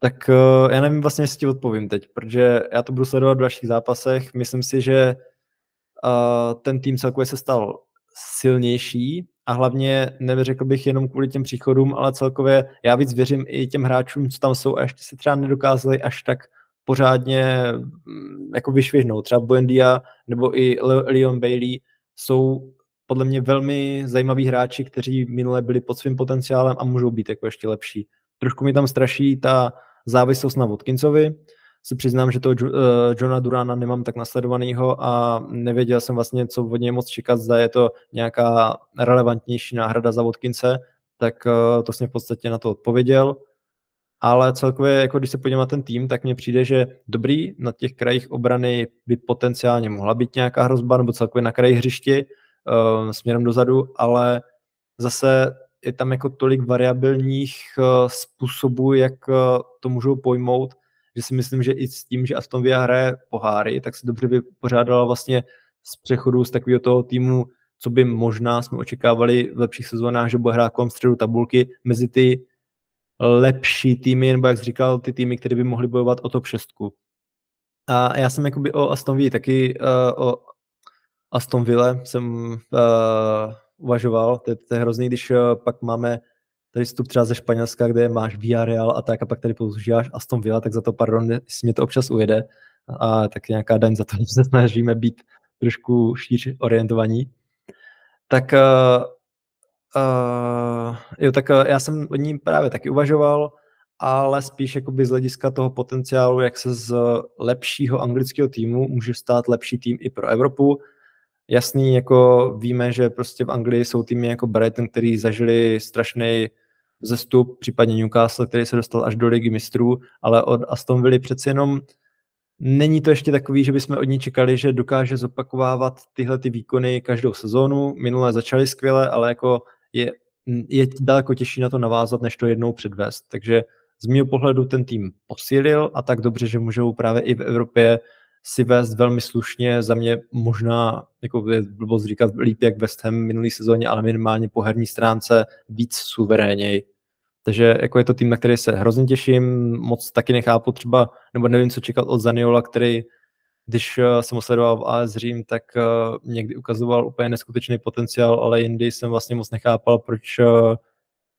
Tak uh, já nevím vlastně, jestli ti odpovím teď, protože já to budu sledovat v dalších zápasech. Myslím si, že uh, ten tým celkově se stal silnější a hlavně nevěřekl bych jenom kvůli těm příchodům, ale celkově já víc věřím i těm hráčům, co tam jsou a ještě si třeba nedokázali až tak pořádně mm, jako vyšvihnout. Třeba Buendia nebo i Leon Bailey jsou podle mě velmi zajímaví hráči, kteří minule byli pod svým potenciálem a můžou být jako ještě lepší. Trošku mi tam straší ta závislost na Watkinsovi. Se přiznám, že toho uh, Johna Durana nemám tak nasledovanýho a nevěděl jsem vlastně, co od něj moc čekat, zda je to nějaká relevantnější náhrada za Watkinse, tak uh, to jsem v podstatě na to odpověděl ale celkově, jako když se podívám na ten tým, tak mně přijde, že dobrý, na těch krajích obrany by potenciálně mohla být nějaká hrozba, nebo celkově na kraji hřišti uh, směrem dozadu, ale zase je tam jako tolik variabilních uh, způsobů, jak uh, to můžou pojmout, že si myslím, že i s tím, že Aston Villa hraje poháry, tak se dobře vypořádala vlastně z přechodu z takového toho týmu, co by možná jsme očekávali v lepších sezónách, že bude hrát kolem středu tabulky mezi ty lepší týmy, nebo jak jsi říkal, ty týmy, které by mohly bojovat o top 6. A já jsem jakoby o Aston Villa taky uh, o Aston Ville jsem uh, uvažoval, to je, to je hrozný, když uh, pak máme tady vstup třeba ze Španělska, kde máš Villarreal a tak a pak tady používáš Aston Villa, tak za to pardon, jestli mě to občas ujede a tak nějaká daň za to, [laughs] že se snažíme být trošku šíř orientovaní. Tak uh, Uh, jo, tak uh, já jsem o ní právě taky uvažoval, ale spíš jakoby z hlediska toho potenciálu, jak se z lepšího anglického týmu může stát lepší tým i pro Evropu. Jasný, jako víme, že prostě v Anglii jsou týmy jako Brighton, který zažili strašný zestup, případně Newcastle, který se dostal až do ligy mistrů, ale od Aston Villa přeci jenom není to ještě takový, že bychom od ní čekali, že dokáže zopakovávat tyhle ty výkony každou sezónu. Minule začali skvěle, ale jako je, je daleko těžší na to navázat, než to jednou předvést. Takže z mého pohledu ten tým posílil a tak dobře, že můžou právě i v Evropě si vést velmi slušně, za mě možná, jako je blbost říkat líp jak West Ham minulý sezóně, ale minimálně po herní stránce víc suveréněji. Takže jako je to tým, na který se hrozně těším, moc taky nechápu třeba, nebo nevím, co čekat od Zaniola, který když uh, jsem ho sledoval v AS Řím, tak uh, někdy ukazoval úplně neskutečný potenciál, ale jindy jsem vlastně moc nechápal, proč, uh,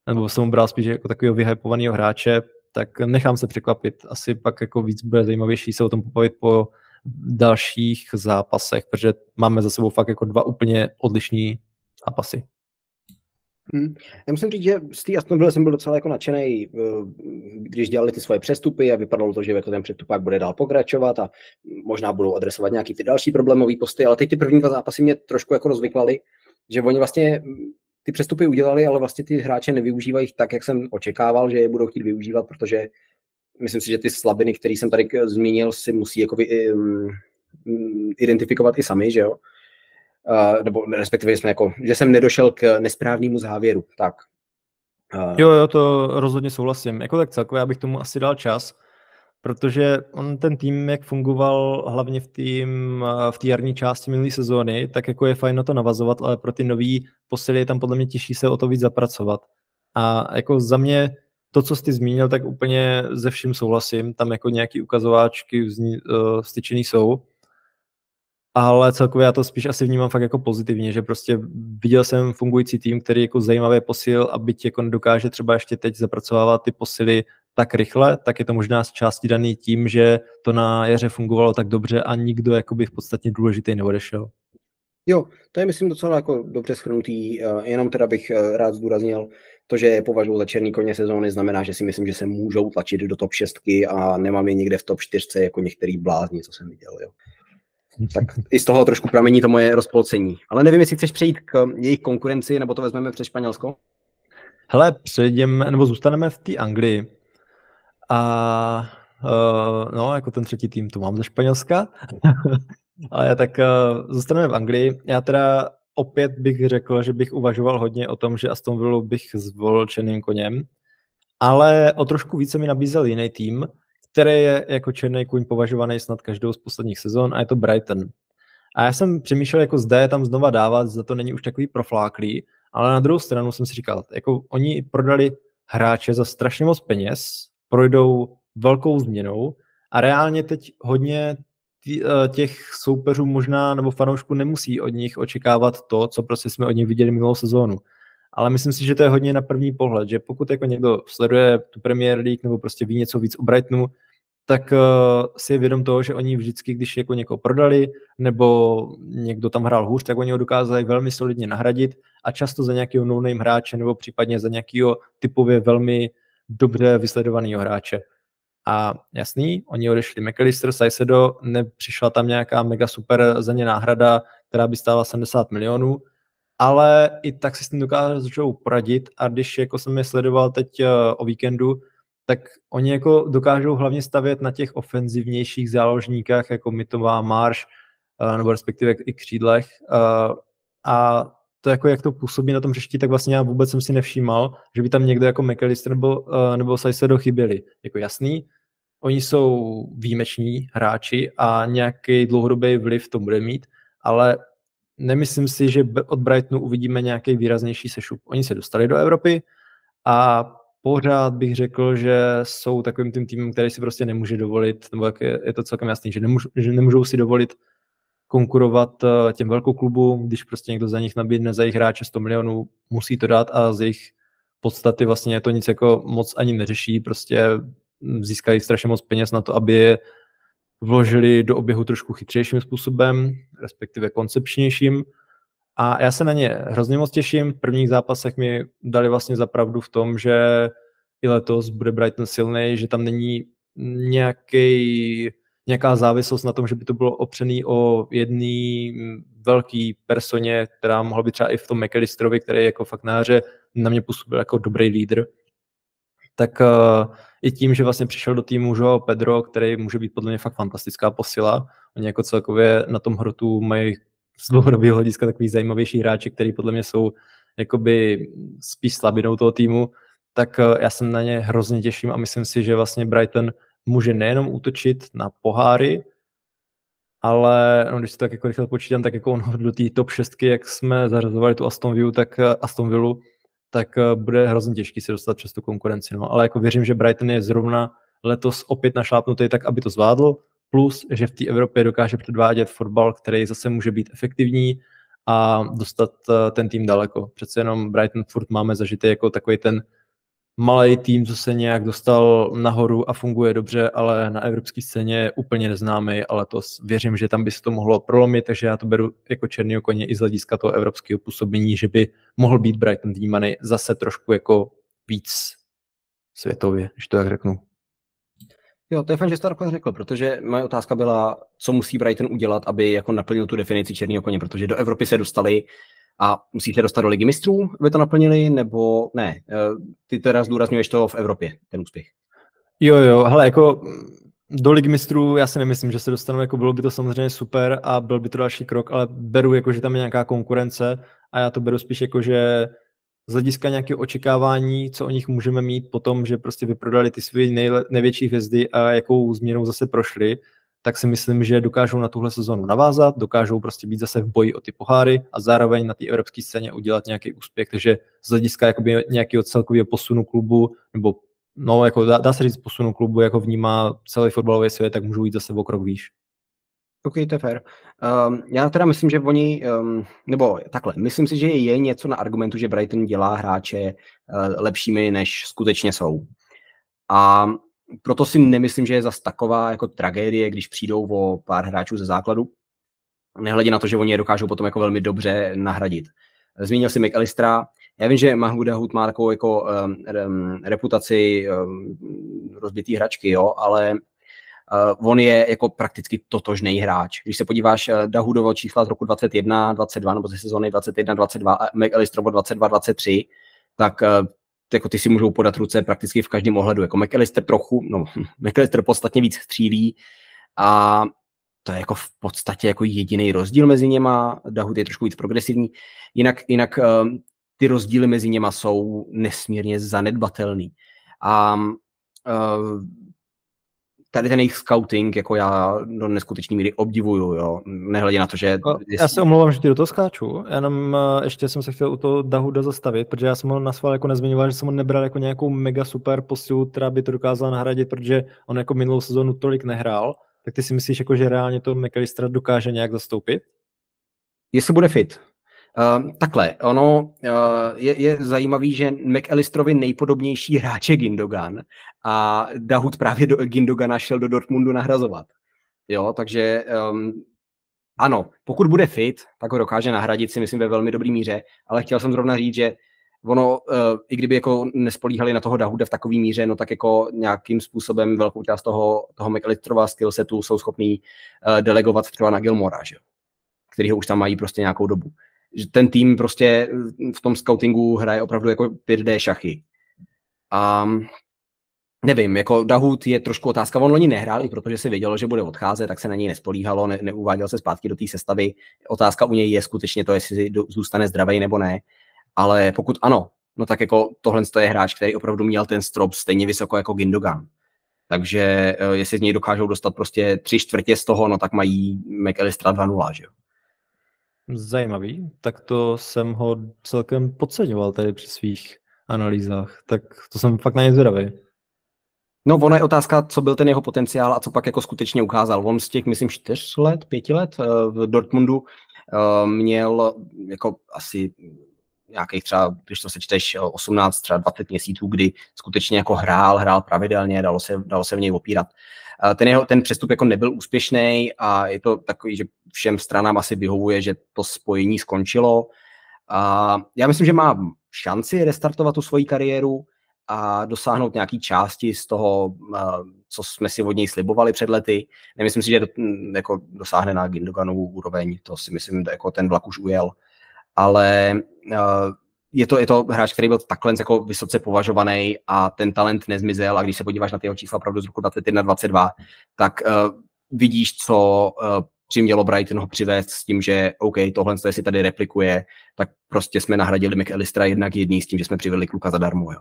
nebo jsem ho bral spíš jako takového vyhypovaného hráče, tak nechám se překvapit. Asi pak jako víc bude zajímavější se o tom popovit po dalších zápasech, protože máme za sebou fakt jako dva úplně odlišní zápasy. Hmm. Já musím říct, že z té Aston Villa jsem byl docela jako nadšený, eh, když dělali ty svoje přestupy a vypadalo to, že jako ten přestupák bude dál pokračovat a možná budou adresovat nějaký ty další problémové posty, ale teď ty první dva zápasy mě trošku jako rozvyklali, že oni vlastně ty přestupy udělali, ale vlastně ty hráče nevyužívají tak, jak jsem očekával, že je budou chtít využívat, protože myslím si, že ty slabiny, které jsem tady zmínil, si musí jakoby, um, identifikovat i sami, že jo? Uh, nebo respektive jsme jako, že jsem nedošel k nesprávnému závěru. Tak. Uh. Jo, jo, to rozhodně souhlasím. Jako tak celkově, abych tomu asi dal čas, protože on ten tým, jak fungoval hlavně v tým, v té jarní části minulé sezóny, tak jako je fajn na to navazovat, ale pro ty nový posily je tam podle mě těžší se o to víc zapracovat. A jako za mě to, co jsi zmínil, tak úplně ze vším souhlasím. Tam jako nějaký ukazováčky vzní, uh, styčený jsou. Ale celkově já to spíš asi vnímám fakt jako pozitivně, že prostě viděl jsem fungující tým, který jako zajímavě posil a byť jako dokáže třeba ještě teď zapracovávat ty posily tak rychle, tak je to možná z části daný tím, že to na jaře fungovalo tak dobře a nikdo jakoby v podstatě důležitý neodešel. Jo, to je myslím docela jako dobře schrnutý, jenom teda bych eh, rád zdůraznil, to, že je považuji za černý koně sezóny, znamená, že si myslím, že se můžou tlačit do top 6 a nemám je někde v top 4 jako některý blázni, co jsem viděl. Jo. Tak i z toho trošku pramení to moje rozpolcení. Ale nevím, jestli chceš přejít k jejich konkurenci, nebo to vezmeme přes Španělsko? Hele, přejdeme, nebo zůstaneme v té Anglii. A uh, no, jako ten třetí tým to mám ze Španělska. [laughs] Ale tak uh, zůstaneme v Anglii. Já teda opět bych řekl, že bych uvažoval hodně o tom, že Aston Villa bych zvolil černým koněm, ale o trošku více mi nabízel jiný tým, který je jako černý kůň považovaný snad každou z posledních sezon a je to Brighton. A já jsem přemýšlel, jako zde je tam znova dávat, za to není už takový profláklý, ale na druhou stranu jsem si říkal, jako oni prodali hráče za strašně moc peněz, projdou velkou změnou a reálně teď hodně Eh, těch soupeřů možná nebo fanoušků nemusí od nich očekávat to, co prostě jsme od nich viděli minulou sezónu. Ale myslím si, že to je hodně na první pohled, že pokud jako někdo sleduje tu Premier League nebo prostě ví něco víc o Brightonu, tak uh, si je vědom toho, že oni vždycky, když jako někoho prodali, nebo někdo tam hrál hůř, tak oni ho dokázali velmi solidně nahradit a často za nějakého no hráče nebo případně za nějakého typově velmi dobře vysledovaného hráče. A jasný, oni odešli McAllister, Saisedo, nepřišla tam nějaká mega super za ně náhrada, která by stála 70 milionů, ale i tak si s tím dokážou poradit a když jako jsem je sledoval teď uh, o víkendu, tak oni jako dokážou hlavně stavět na těch ofenzivnějších záložníkách, jako Mitová, Marš, uh, nebo respektive i křídlech. Uh, a to jako jak to působí na tom hřišti, tak vlastně já vůbec jsem si nevšímal, že by tam někdo jako McAllister nebo, uh, nebo Saisedo chyběli. Jako jasný, Oni jsou výjimeční hráči a nějaký dlouhodobý vliv to bude mít, ale nemyslím si, že od Brightonu uvidíme nějaký výraznější sešup. Oni se dostali do Evropy a pořád bych řekl, že jsou takovým tím týmem, který si prostě nemůže dovolit, nebo jak je, je to celkem jasný, že, nemůžu, že nemůžou si dovolit konkurovat eh, těm velkou klubům, když prostě někdo za nich nabídne za jejich hráče 100 milionů, musí to dát a z jejich podstaty vlastně to nic jako moc ani neřeší, prostě získají strašně moc peněz na to, aby je vložili do oběhu trošku chytřejším způsobem, respektive koncepčnějším. A já se na ně hrozně moc těším. V prvních zápasech mi dali vlastně za pravdu v tom, že i letos bude Brighton silný, že tam není nějaký, nějaká závislost na tom, že by to bylo opřený o jedný velký personě, která mohla být třeba i v tom McAllisterovi, který jako fakt na na mě působil jako dobrý lídr tak uh, i tím, že vlastně přišel do týmu Joao Pedro, který může být podle mě fakt fantastická posila. Oni jako celkově na tom hrotu mají z dlouhodobého hlediska takový zajímavější hráči, který podle mě jsou jakoby spíš slabinou toho týmu, tak uh, já se na ně hrozně těším a myslím si, že vlastně Brighton může nejenom útočit na poháry, ale no, když si tak jako rychle počítám, tak jako on do té top 6, jak jsme zařazovali tu Aston Villa, tak eh, Aston Villa, tak eh, bude hrozně těžký se dostat přes tu konkurenci. No. Ale jako věřím, že Brighton je zrovna letos opět našlápnutý tak, aby to zvládl, plus, že v té Evropě dokáže předvádět fotbal, který zase může být efektivní a dostat eh, ten tým daleko. Přece jenom Brighton furt máme zažitý jako takový ten malý tým, co se nějak dostal nahoru a funguje dobře, ale na evropské scéně je úplně neznámý, ale to věřím, že tam by se to mohlo prolomit, takže já to beru jako černý koně i z hlediska toho evropského působení, že by mohl být Brighton vnímaný zase trošku jako víc světově, když to tak řeknu. Jo, to je fajn, že jsi to takhle řekl, protože moje otázka byla, co musí Brighton udělat, aby jako naplnil tu definici černého koně, protože do Evropy se dostali a musí se dostat do ligy mistrů, aby to naplnili, nebo ne? Eh, ty teda zdůrazňuješ to v Evropě, ten úspěch. Jo, jo, hele, jako do ligy mistrů já si nemyslím, že se dostanu, jako bylo by to samozřejmě super a byl by to další krok, ale beru jako, že tam je nějaká konkurence a já to beru spíš jako, že z hlediska nějakého očekávání, co o nich můžeme mít po tom, že prostě vyprodali ty své největší hvězdy a jakou změnou zase prošli, tak si myslím, že dokážou na tuhle sezonu navázat, dokážou prostě být zase v boji o ty poháry a zároveň na té evropské scéně udělat nějaký úspěch. Takže z hlediska jakoby nějakého celkového posunu klubu, nebo no, jako dá, dá se říct posunu klubu, jako vnímá celý fotbalový svět, tak můžou jít zase o krok výš. OK, to je fair. Um, já teda myslím, že oni, um, nebo takhle, myslím si, že je něco na argumentu, že Brighton dělá hráče uh, lepšími, než skutečně jsou. A proto si nemyslím, že je zas taková jako tragédie, když přijdou o pár hráčů ze základu, nehledě na to, že oni je dokážou potom jako velmi dobře nahradit. Zmínil si McAllistera, já vím, že Mahmoud Dahoud má takovou jako um, reputaci um, rozbitý hračky, jo, ale uh, on je jako prakticky totožný hráč. Když se podíváš uh, Dahudovo čísla z roku 21, 22 nebo ze sezóny 21, 22 a McAllisterovo 22, 23, tak uh, jako ty si můžou podat ruce prakticky v každém ohledu. Jako McAllister trochu, no, [laughs] McAllister podstatně víc střílí a to je jako v podstatě jako jediný rozdíl mezi něma. Dahut je trošku víc progresivní. Jinak, jinak um, ty rozdíly mezi něma jsou nesmírně zanedbatelný. A uh, tady ten jejich scouting, jako já do neskutečné míry obdivuju, jo, nehledě na to, že... Já se omlouvám, že ti do toho skáču, jenom eh, ještě jsem se chtěl u toho Dahuda zastavit, protože já jsem ho na sval jako nezmiňoval, že jsem ho nebral jako nějakou mega super posilu, která by to dokázala nahradit, protože on jako minulou sezónu tolik nehrál, tak ty si myslíš, jako, že reálně to McAllister dokáže nějak zastoupit? Jestli bude fit, Uh, takhle, ono uh, je, je zajímavý, že McAllisterovi nejpodobnější hráč je Gindogan a Dahut právě do Gindogana šel do Dortmundu nahrazovat. Jo, takže um, ano, pokud bude fit, tak ho dokáže nahradit si myslím ve velmi dobrý míře, ale chtěl jsem zrovna říct, že ono, uh, i kdyby jako nespolíhali na toho Dahuda v takové míře, no tak jako nějakým způsobem velkou část toho, toho McAllisterova skillsetu jsou schopní uh, delegovat třeba na Gilmora, že? který ho už tam mají prostě nějakou dobu že ten tým prostě v tom scoutingu hraje opravdu jako 5D šachy. A nevím, jako Dahut je trošku otázka, on loni nehrál, i protože se vědělo, že bude odcházet, tak se na něj nespolíhalo, ne, neuváděl se zpátky do té sestavy. Otázka u něj je skutečně to, jestli zůstane zdravý nebo ne. Ale pokud ano, no tak jako tohle je hráč, který opravdu měl ten strop stejně vysoko jako Gindogan. Takže eh, jestli z něj dokážou dostat prostě tři čtvrtě z toho, no tak mají McAllistera 2-0, že jo. Zajímavý, tak to jsem ho celkem podceňoval tady při svých analýzách, tak to jsem fakt na ně zvědavý. No, ona je otázka, co byl ten jeho potenciál a co pak jako skutečně ukázal. On z těch, myslím, čtyř let, pěti let eh, v Dortmundu eh, měl jako asi nějakých třeba, když to sečteš, 18, třeba 20 měsíců, kdy skutečně jako hrál, hrál pravidelně, dalo se, dalo se v něj opírat. Ten, jeho, ten přestup jako nebyl úspěšný a je to takový, že všem stranám asi vyhovuje, že to spojení skončilo. A já myslím, že má šanci restartovat tu svoji kariéru a dosáhnout nějaký části z toho, co jsme si od něj slibovali před lety. Nemyslím si, že do, jako dosáhne na Gindoganovu úroveň, to si myslím, že jako ten vlak už ujel. Ale je to, je to hráč, který byl takhle jako vysoce považovaný a ten talent nezmizel a když se podíváš na ty jeho čísla opravdu z roku 2021-2022, tak uh, vidíš, co uh, přimělo Brighton ho přivést s tím, že OK, tohle si tady replikuje, tak prostě jsme nahradili McAllistera jednak jedný s tím, že jsme přivedli kluka zadarmo. Jo.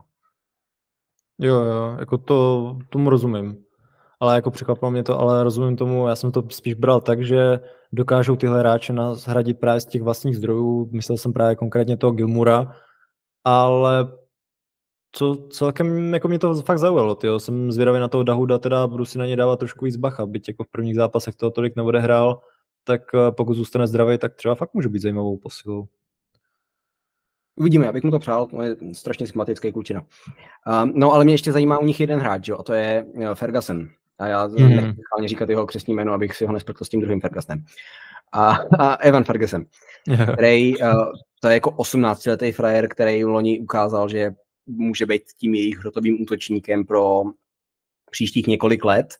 Jo, jo, jako to, tomu rozumím. Ale jako překvapilo mě to, ale rozumím tomu, já jsem to spíš bral tak, že dokážou tyhle hráče nahradit právě z těch vlastních zdrojů. Myslel jsem právě konkrétně toho Gilmura, ale co celkem jako mě to fakt zaujalo, tyjo. jsem zvědavý na toho Dahuda, teda budu si na ně dávat trošku víc bacha, byť jako v prvních zápasech toho tolik neodehrál, tak eh, pokud zůstane zdravý, tak třeba fakt může být zajímavou posilou. Uvidíme, abych mu to přál, to je strašně sympatický klučina. Um, no ale mě ještě zajímá u nich jeden hráč, jo, a to je uh, Ferguson. A já mm. nechci říkat jeho křesní jméno, abych si ho nespletl s tím druhým Fergusonem. A, a Evan Ferguson, [laughs] který uh, to je jako 18-letý frajer, který v loni ukázal, že může být tím jejich hrotovým útočníkem pro příštích několik let.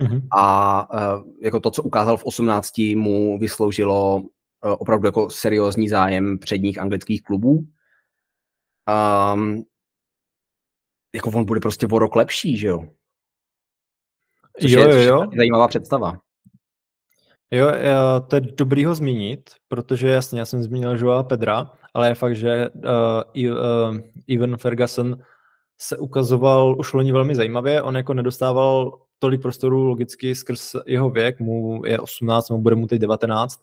Mm-hmm. A uh, jako to, co ukázal v 18, mu vysloužilo uh, opravdu jako seriózní zájem předních anglických klubů. Um, jako on bude prostě o rok lepší, že jo? Což jo, je, jo, jo. zajímavá představa. Jo, to je dobrý ho zmínit, protože jasně, já jsem zmínil Joa Pedra, ale je fakt, že uh, uh, Ivan Ferguson se ukazoval už loni velmi zajímavě, on jako nedostával tolik prostoru logicky skrz jeho věk, mu je 18, mu bude mu teď 19,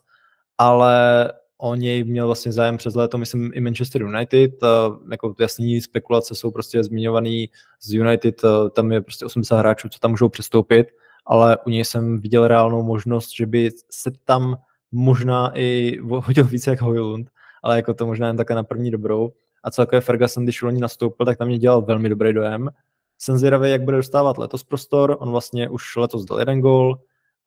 ale o něj měl vlastně zájem přes léto, myslím, i Manchester United, jako jasný spekulace jsou prostě zmiňovaný z United, tam je prostě 80 hráčů, co tam můžou přestoupit, ale u něj jsem viděl reálnou možnost, že by se tam možná i hodil více jak Hojlund, ale jako to možná jen také na první dobrou. A celkově Ferguson, když loni nastoupil, tak tam mě dělal velmi dobrý dojem. Jsem zvědavý, jak bude dostávat letos prostor. On vlastně už letos dal jeden gol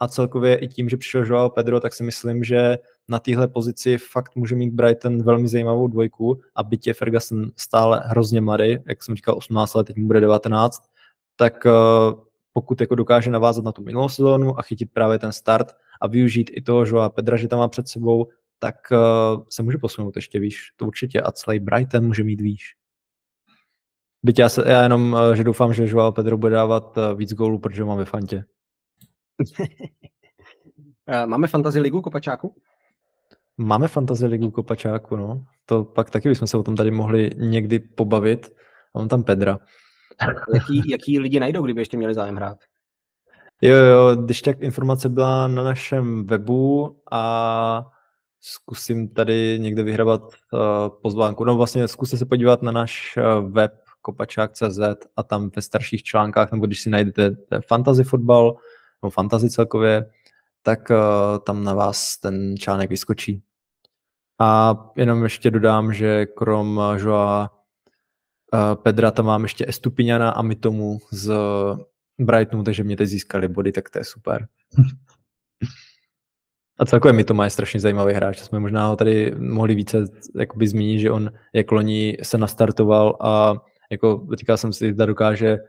a celkově i tím, že přišel Joao Pedro, tak si myslím, že na téhle pozici fakt může mít Brighton velmi zajímavou dvojku a byť je Ferguson stále hrozně mladý, jak jsem říkal 18 let, teď mu bude 19, tak eh, pokud jako dokáže navázat na tu minulou sezónu a chytit právě ten start a využít i toho Joa Pedra, že tam má před sebou, tak uh, se může posunout ještě výš. To určitě. A celý Brighton může mít výš. Byť já, se, já jenom, uh, že doufám, že Joao Pedro bude dávat uh, víc gólů, protože mám ve fantě. [laughs] Máme fantasy ligu kopačáku? Máme fantasy ligu kopačáku, no. To pak taky bychom se o tom tady mohli někdy pobavit. Mám tam Pedra. jaký, [laughs] jaký lidi najdou, kdyby ještě měli zájem hrát? Jo, jo, když tak informace byla na našem webu a zkusím tady někde vyhrabat uh, pozvánku. No vlastně zkuste se podívat na náš uh, web kopačák.cz a tam ve starších článkách, nebo když si najdete fantasy fotbal, nebo fantasy celkově, tak uh, tam na vás ten článek vyskočí. A jenom ještě dodám, že krom Joa uh, Pedra tam mám ještě Estupiňana a my tomu z Brightonu, takže mě teď získali body, tak to je super. [laughs] A celkově mi to má strašně zajímavý hráč. Jsme možná ho tady mohli více jakoby zmínit, že on jak loni se nastartoval a jako říkal jsem si, zda dokáže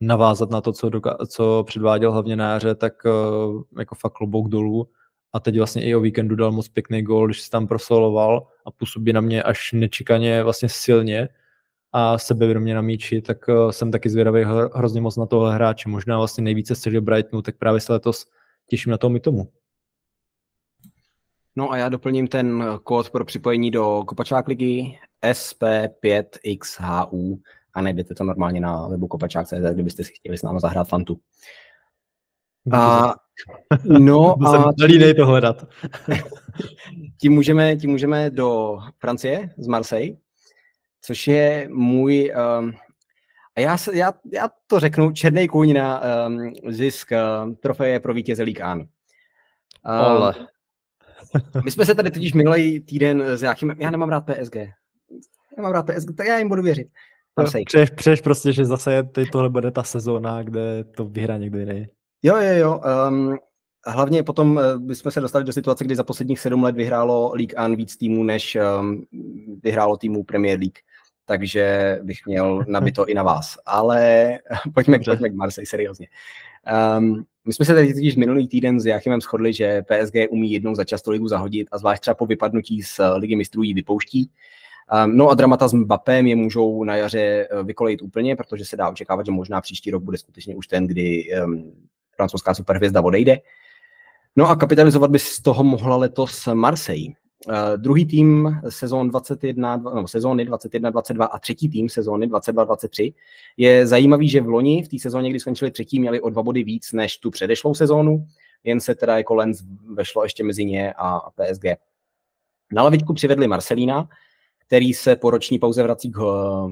navázat na to, co, doka- co předváděl hlavně na jaře, tak uh, jako fakt klobouk dolů. A teď vlastně i o víkendu dal moc pěkný gol, když se tam prosoloval a působí na mě až nečekaně vlastně silně a sebevědomě na míči, tak uh, jsem taky zvědavý hrozně moc na tohle hráče. Možná vlastně nejvíce středil Brightonu, tak právě se letos těším na tom i tomu. No a já doplním ten kód pro připojení do Kopačák ligy SP5XHU a najdete to normálně na webu kopačák.cz, kdybyste si chtěli s námi zahrát fantu. A, no [laughs] a tím, to hledat. [laughs] tím, můžeme, tím můžeme do Francie z Marseille, což je můj um, a já, se, já, já to řeknu, černý kůň na um, zisk um, trofeje pro vítěze League An. Um, my jsme se tady totiž minulý týden s nějakým, já nemám rád PSG. Já mám rád PSG, tak já jim budu věřit. Přeješ, přeješ prostě, že zase teď tohle bude ta sezóna, kde to vyhraje někdo jiný. Jo, jo, jo. Um, hlavně potom uh, bychom se dostali do situace, kdy za posledních sedm let vyhrálo League An víc týmů, než um, vyhrálo týmů Premier League. Takže bych měl nabito i na vás. Ale [laughs] pojďme, pojďme k Marseille, seriózně. Um, my jsme se tady totiž minulý týden s Jachimem shodli, že PSG umí jednou za často ligu zahodit a zvlášť třeba po vypadnutí z ligy mistrů ji vypouští. Um, no a dramata s Mbappém je můžou na jaře eh, vykolejit úplně, protože se dá očekávat, že možná příští rok bude skutečně už ten, kdy um, francouzská superhvězda odejde. No a kapitalizovat by z toho mohla letos Marseille. Uh, druhý tým sezón 21, no, sezóny 21-22 a třetí tým sezóny 22-23 je zajímavý, že v loni v té sezóně, kdy skončili třetí, měli o dva body víc než tu předešlou sezónu, jen se teda jako Lens vešlo ještě mezi ně a PSG. Na lavičku přivedli Marcelína, který se po roční pauze vrací k,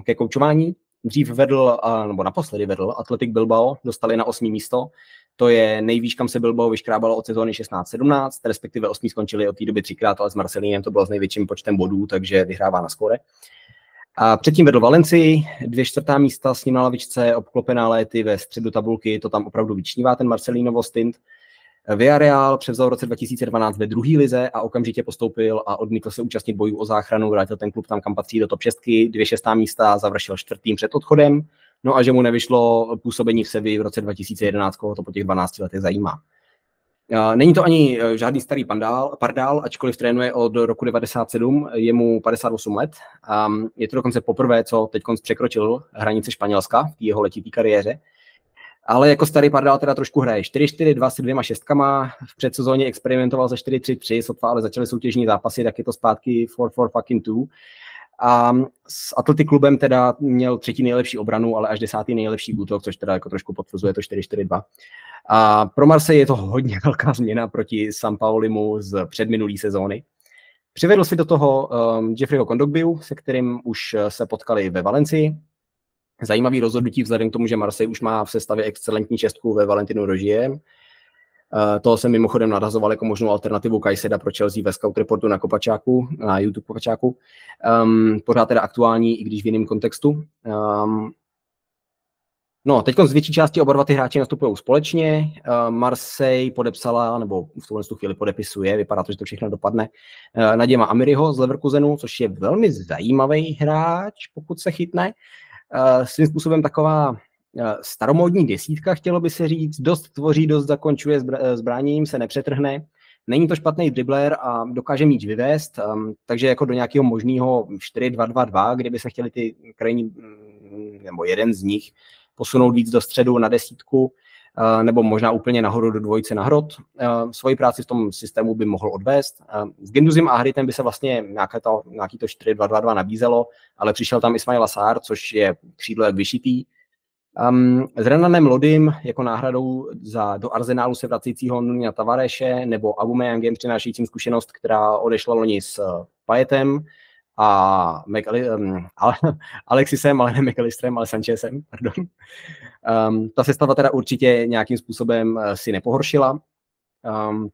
ke koučování. Dřív vedl, nebo naposledy vedl Atletik Bilbao, dostali na osmý místo. To je nejvýš, kam se Bilbao vyškrábalo od sezóny 16-17, respektive osmý skončili od té doby třikrát, ale s Marcelínem to bylo s největším počtem bodů, takže vyhrává na skore. A předtím vedl Valencii, dvě čtvrtá místa s ním na lavičce, obklopená léty ve středu tabulky, to tam opravdu vyčnívá ten Marcelínovo stint. Villarreal převzal v roce 2012 ve druhé lize a okamžitě postoupil a odmítl se účastnit bojů o záchranu, vrátil ten klub tam, kam patří do top 6, dvě šestá místa, završil čtvrtým před odchodem, no a že mu nevyšlo působení v Sevi v roce 2011, koho to po těch 12 letech zajímá. Není to ani e, žádný starý pandál, pardál, ačkoliv trénuje od roku 97, je mu 58 let. Je to dokonce poprvé, co teď překročil hranice Španělska v jeho letitý kariéře. ale jako starý pardál teda trošku hraje 4-4-2 s dvěma šestkama, v předsezóně experimentoval za 4-3-3, sotva ale začaly soutěžní zápasy, tak je to zpátky 4-4 fucking 2. A s Atlety klubem teda měl třetí nejlepší obranu, ale až desátý nejlepší útok, což teda jako trošku potvrzuje to 4-4-2. A pro Marseille je to hodně [laughs] velká změna proti San Paulimu z předminulý sezóny. Přivedl si do toho um, Jeffreyho Kondogbiu, se kterým už se potkali ve Valencii, Zajímavý rozhodnutí vzhledem k tomu, že Marseille už má v sestavě excelentní čestku ve Valentinu Rožie. Uh, toho jsem mimochodem nadazoval jako možnou alternativu Kajseda pro Chelsea ve Scout Reportu na Kopačáku, na YouTube Kopačáku. Um, pořád teda aktuální, i když v jiném kontextu. Um, No, teď z větší části oba dva ty hráči nastupují společně. Uh, Marseille podepsala, nebo v tuhle chvíli podepisuje, vypadá to, že to všechno dopadne, uh, Naděma Amiriho z Leverkusenu, což je velmi zajímavý hráč, pokud se chytne. Eh, svým způsobem taková eh, staromódní desítka, chtělo by se říct, dost tvoří, dost zakončuje eh, zbráněním, se nepřetrhne. Není to špatný dribler a dokáže míč vyvést, um, takže jako do nějakého možného 4-2-2-2, kdyby se chtěli ty krajní, mm, nebo jeden z nich, posunout víc do středu na desítku, nebo možná úplně nahoru do dvojice na hrot. Svoji práci v tom systému by mohl odvést. S Genduzim a Hritem by se vlastně nějaké to, nějaký to 4-2-2-2 nabízelo, ale přišel tam Ismail Asár, což je křídlo jak vyšitý. Um, s Renanem Lodym jako náhradou za, do arzenálu se vracejícího Nunia Tavareše nebo Abumeyangem přinášejícím zkušenost, která odešla loni s uh, Pajetem a McAli- um, [laughs] ale, Alexisem, ale ne McAllisterem, ale Sanchezem, pardon. Um, ta sestava teda určitě nějakým způsobem uh, si nepohoršila. Um,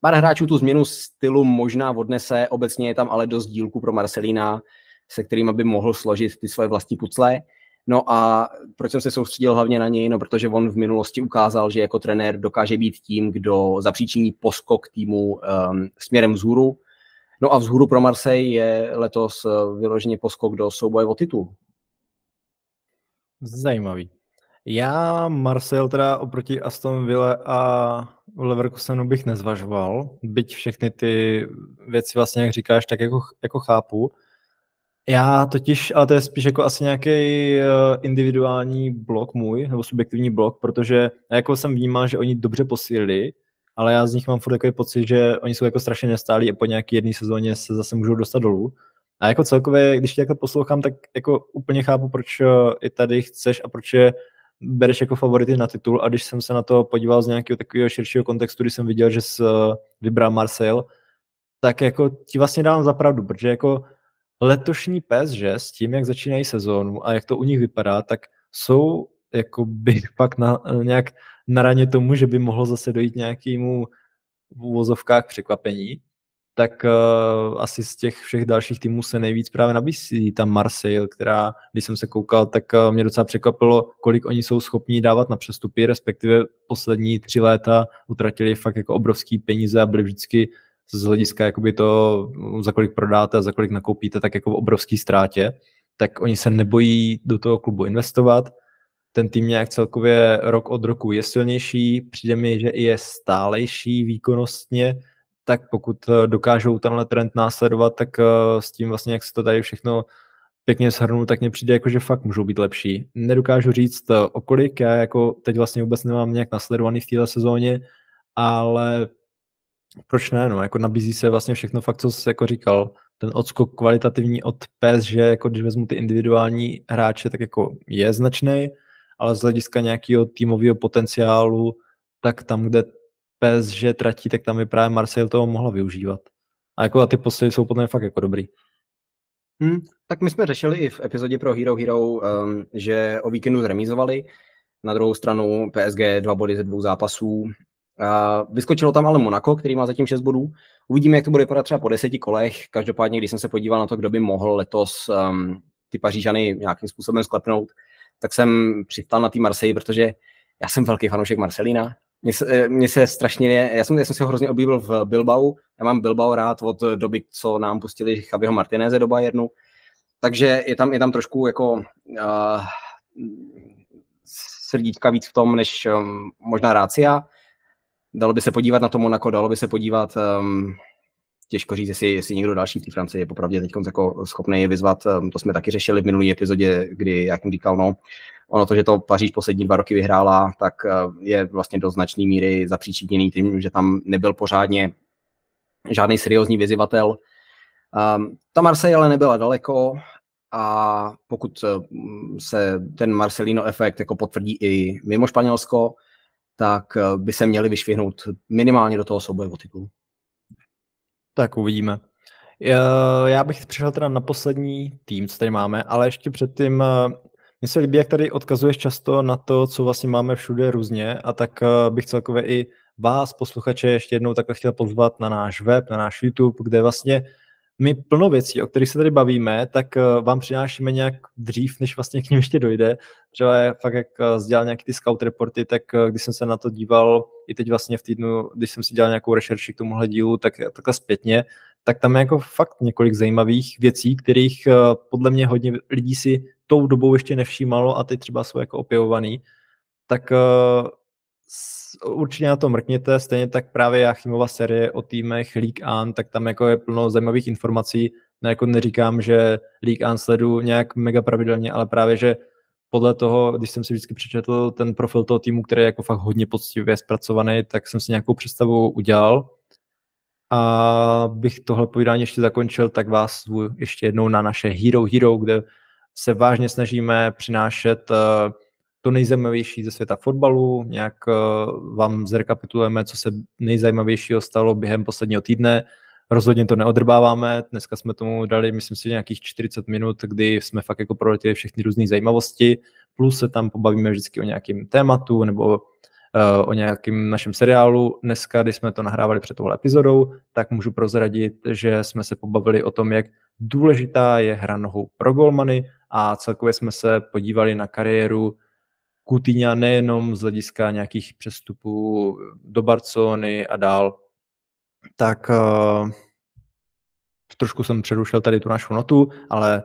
pár hráčů tu změnu stylu možná odnese, obecně je tam ale dost dílku pro Marcelína, se kterým by mohl složit ty svoje vlastní pucle. No a proč jsem se soustředil hlavně na něj? No protože on v minulosti ukázal, že jako trenér dokáže být tím, kdo zapříčiní poskok týmu um, směrem vzhůru. No a vzhůru pro Marseille je letos uh, vyloženě poskok do souboje o titul. Zajímavý. Já Marcel teda oproti Aston Ville a Leverkusenu bych nezvažoval, byť všechny ty věci vlastně, jak říkáš, tak jako, jako chápu. Já totiž, ale to je spíš jako asi nějaký eh, individuální blok můj, nebo subjektivní blok, protože jako jsem vnímal, že oni dobře posílili, ale já z nich mám furt takový pocit, že oni jsou jako strašně nestálí a po nějaký jedné sezóně se zase můžou dostat dolů. A jako celkově, když tě jako poslouchám, tak jako úplně chápu, proč eh, i tady chceš a proč je bereš jako favority na titul a když jsem se na to podíval z nějakého takového širšího kontextu, když jsem viděl, že jsi eh, vybral Marcel, tak jako ti vlastně dávám za pravdu, protože jako letošní pes, že? S tím, jak začínají sezónu a jak to u nich vypadá, tak jsou jako by [laughs] pak na, nějak na raně tomu, že by mohlo zase dojít nějakému v úvozovkách překvapení. Tak uh, asi z těch všech dalších týmů se nejvíc právě nabízí tam Marseille, která, když jsem se koukal, tak uh, mě docela překvapilo, kolik oni jsou schopní dávat na přestupy, respektive poslední tři léta utratili fakt jako obrovský peníze a byli vždycky z hlediska jakoby to, za kolik prodáte a za kolik nakoupíte, tak jako v obrovský ztrátě, tak oni se nebojí do toho klubu investovat, ten tým nějak celkově rok od roku je silnější, přijde mi, že i je stálejší výkonnostně, tak pokud eh, dokážou tenhle trend následovat, tak eh, s tím vlastně, jak se to tady všechno pěkně shrnu, tak mně přijde jako, že fakt můžou být lepší. Nedokážu říct eh, o kolik, já jako teď vlastně vůbec nemám nějak nasledovaný v této sezóně, ale proč ne, no, jako nabízí se vlastně všechno fakt, co jsi jako říkal, ten odskok kvalitativní od že jako když vezmu ty individuální hráče, tak jako je značný, ale z hlediska nějakého týmového potenciálu, tak tam, kde že tratí, tak tam by právě Marseille toho mohla využívat. A jako a ty posily jsou potom fakt jako dobrý. Hmm, tak my jsme řešili i v epizodě pro Hero Hero, um, že o víkendu zremizovali. Na druhou stranu PSG dva body ze dvou zápasů. Vyskočilo tam ale Monaco, který má zatím 6 bodů. Uvidíme, jak to bude vypadat třeba po deseti kolech. Každopádně, když jsem se podíval na to, kdo by mohl letos um, ty Pařížany nějakým způsobem sklepnout, tak jsem přistal na tý Marseille, protože já jsem velký fanoušek Marcelina. Mně se, eh, mně se strašně, já jsem, já jsem si ho hrozně oblíbil v Bilbao, já mám Bilbao rád od doby, co nám pustili Chabiho Martineze do Bayernu, takže je tam, je tam trošku jako uh, srdíčka víc v tom, než um, možná Rácia. Dalo by se podívat na to Monaco, dalo by se podívat, um, těžko říct, jestli, jestli někdo další v té Francii je popravdě teď jako schopný je vyzvat. Um, to jsme taky řešili v minulý epizodě, kdy, jak jsem říkal, no, ono to, že to Paříž poslední dva roky vyhrála, tak je vlastně do značné míry zapříčiněný tím, že tam nebyl pořádně žádný seriózní vyzývatel. Um, ta Marseille ale nebyla daleko a pokud se ten Marcelino efekt jako potvrdí i mimo Španělsko, tak by se měli vyšvihnout minimálně do toho souboje o titul. Tak uvidíme. Já bych přišel teda na poslední tým, co tady máme, ale ještě předtím eh, mně se líbí, jak tady odkazuješ často na to, co vlastně máme všude různě a tak eh, bych celkově i vás, posluchače, ještě jednou takhle chtěl pozvat na náš web, na náš YouTube, kde vlastně my plno věcí, o kterých se tady bavíme, tak eh, vám přinášíme nějak dřív, než vlastně k ním ještě dojde. Třeba je fakt, jak sdělal nějaký ty scout reporty, tak když jsem se na to díval i teď vlastně v týdnu, když jsem si dělal nějakou rešerši k tomuhle dílu, tak takhle zpětně, tak tam je jako fakt několik zajímavých věcí, kterých eh, podle mě hodně lidí si tou dobou ještě nevšímalo a teď třeba jsou jako opěvovaný. Tak určitě na to mrkněte, stejně tak právě Jachimova série o týmech League An, tak tam jako je plno zajímavých informací. No jako neříkám, že League An sledu nějak mega pravidelně, ale právě, že podle toho, když jsem si vždycky přečetl ten profil toho týmu, který je jako fakt hodně poctivě zpracovaný, tak jsem si nějakou představu udělal a bych tohle povídání ještě zakončil, tak vás ještě jednou na naše Hero Hero, kde se vážně snažíme přinášet uh, to nejzajímavější ze světa fotbalu, nějak uh, vám zrekapitulujeme, co se nejzajímavějšího stalo během posledního týdne. Rozhodně to neodrbáváme, dneska jsme tomu dali, myslím si, nějakých 40 minut, kdy jsme fakt jako proletěli všechny různé zajímavosti, plus se tam pobavíme vždycky o nějakém tématu nebo Eh, o nějakém našem seriálu. Dneska, když jsme to nahrávali před touhle epizodou, tak můžu prozradit, že jsme se pobavili o tom, jak důležitá je hra nohou pro golmany a celkově jsme se podívali na kariéru Kutyňa nejenom z hlediska nějakých přestupů do Barcelony a dál. Tak uh, trošku jsem přerušil tady tu našu notu, ale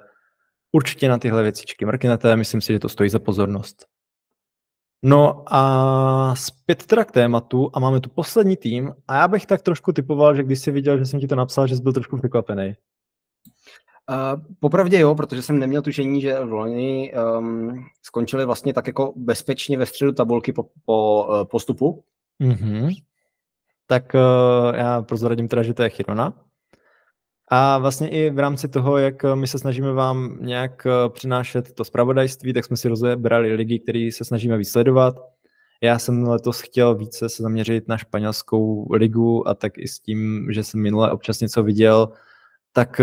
určitě na tyhle věcičky mrknete, myslím si, že to stojí za pozornost. No a zpět teda k tématu a máme tu poslední tým a já bych tak trošku typoval, že když jsi viděl, že jsem ti to napsal, že jsi byl trošku překvapený. Uh, popravdě jo, protože jsem neměl tušení, že v loni um, skončili vlastně tak jako bezpečně ve středu tabulky po, po uh, postupu. Mm-hmm. Tak uh, já prozradím teda, že to je Chirona. A vlastně i v rámci toho, jak my se snažíme vám nějak přinášet to zpravodajství, tak jsme si rozebrali ligy, které se snažíme vysledovat. Já jsem letos chtěl více se zaměřit na španělskou ligu a tak i s tím, že jsem minule občas něco viděl, tak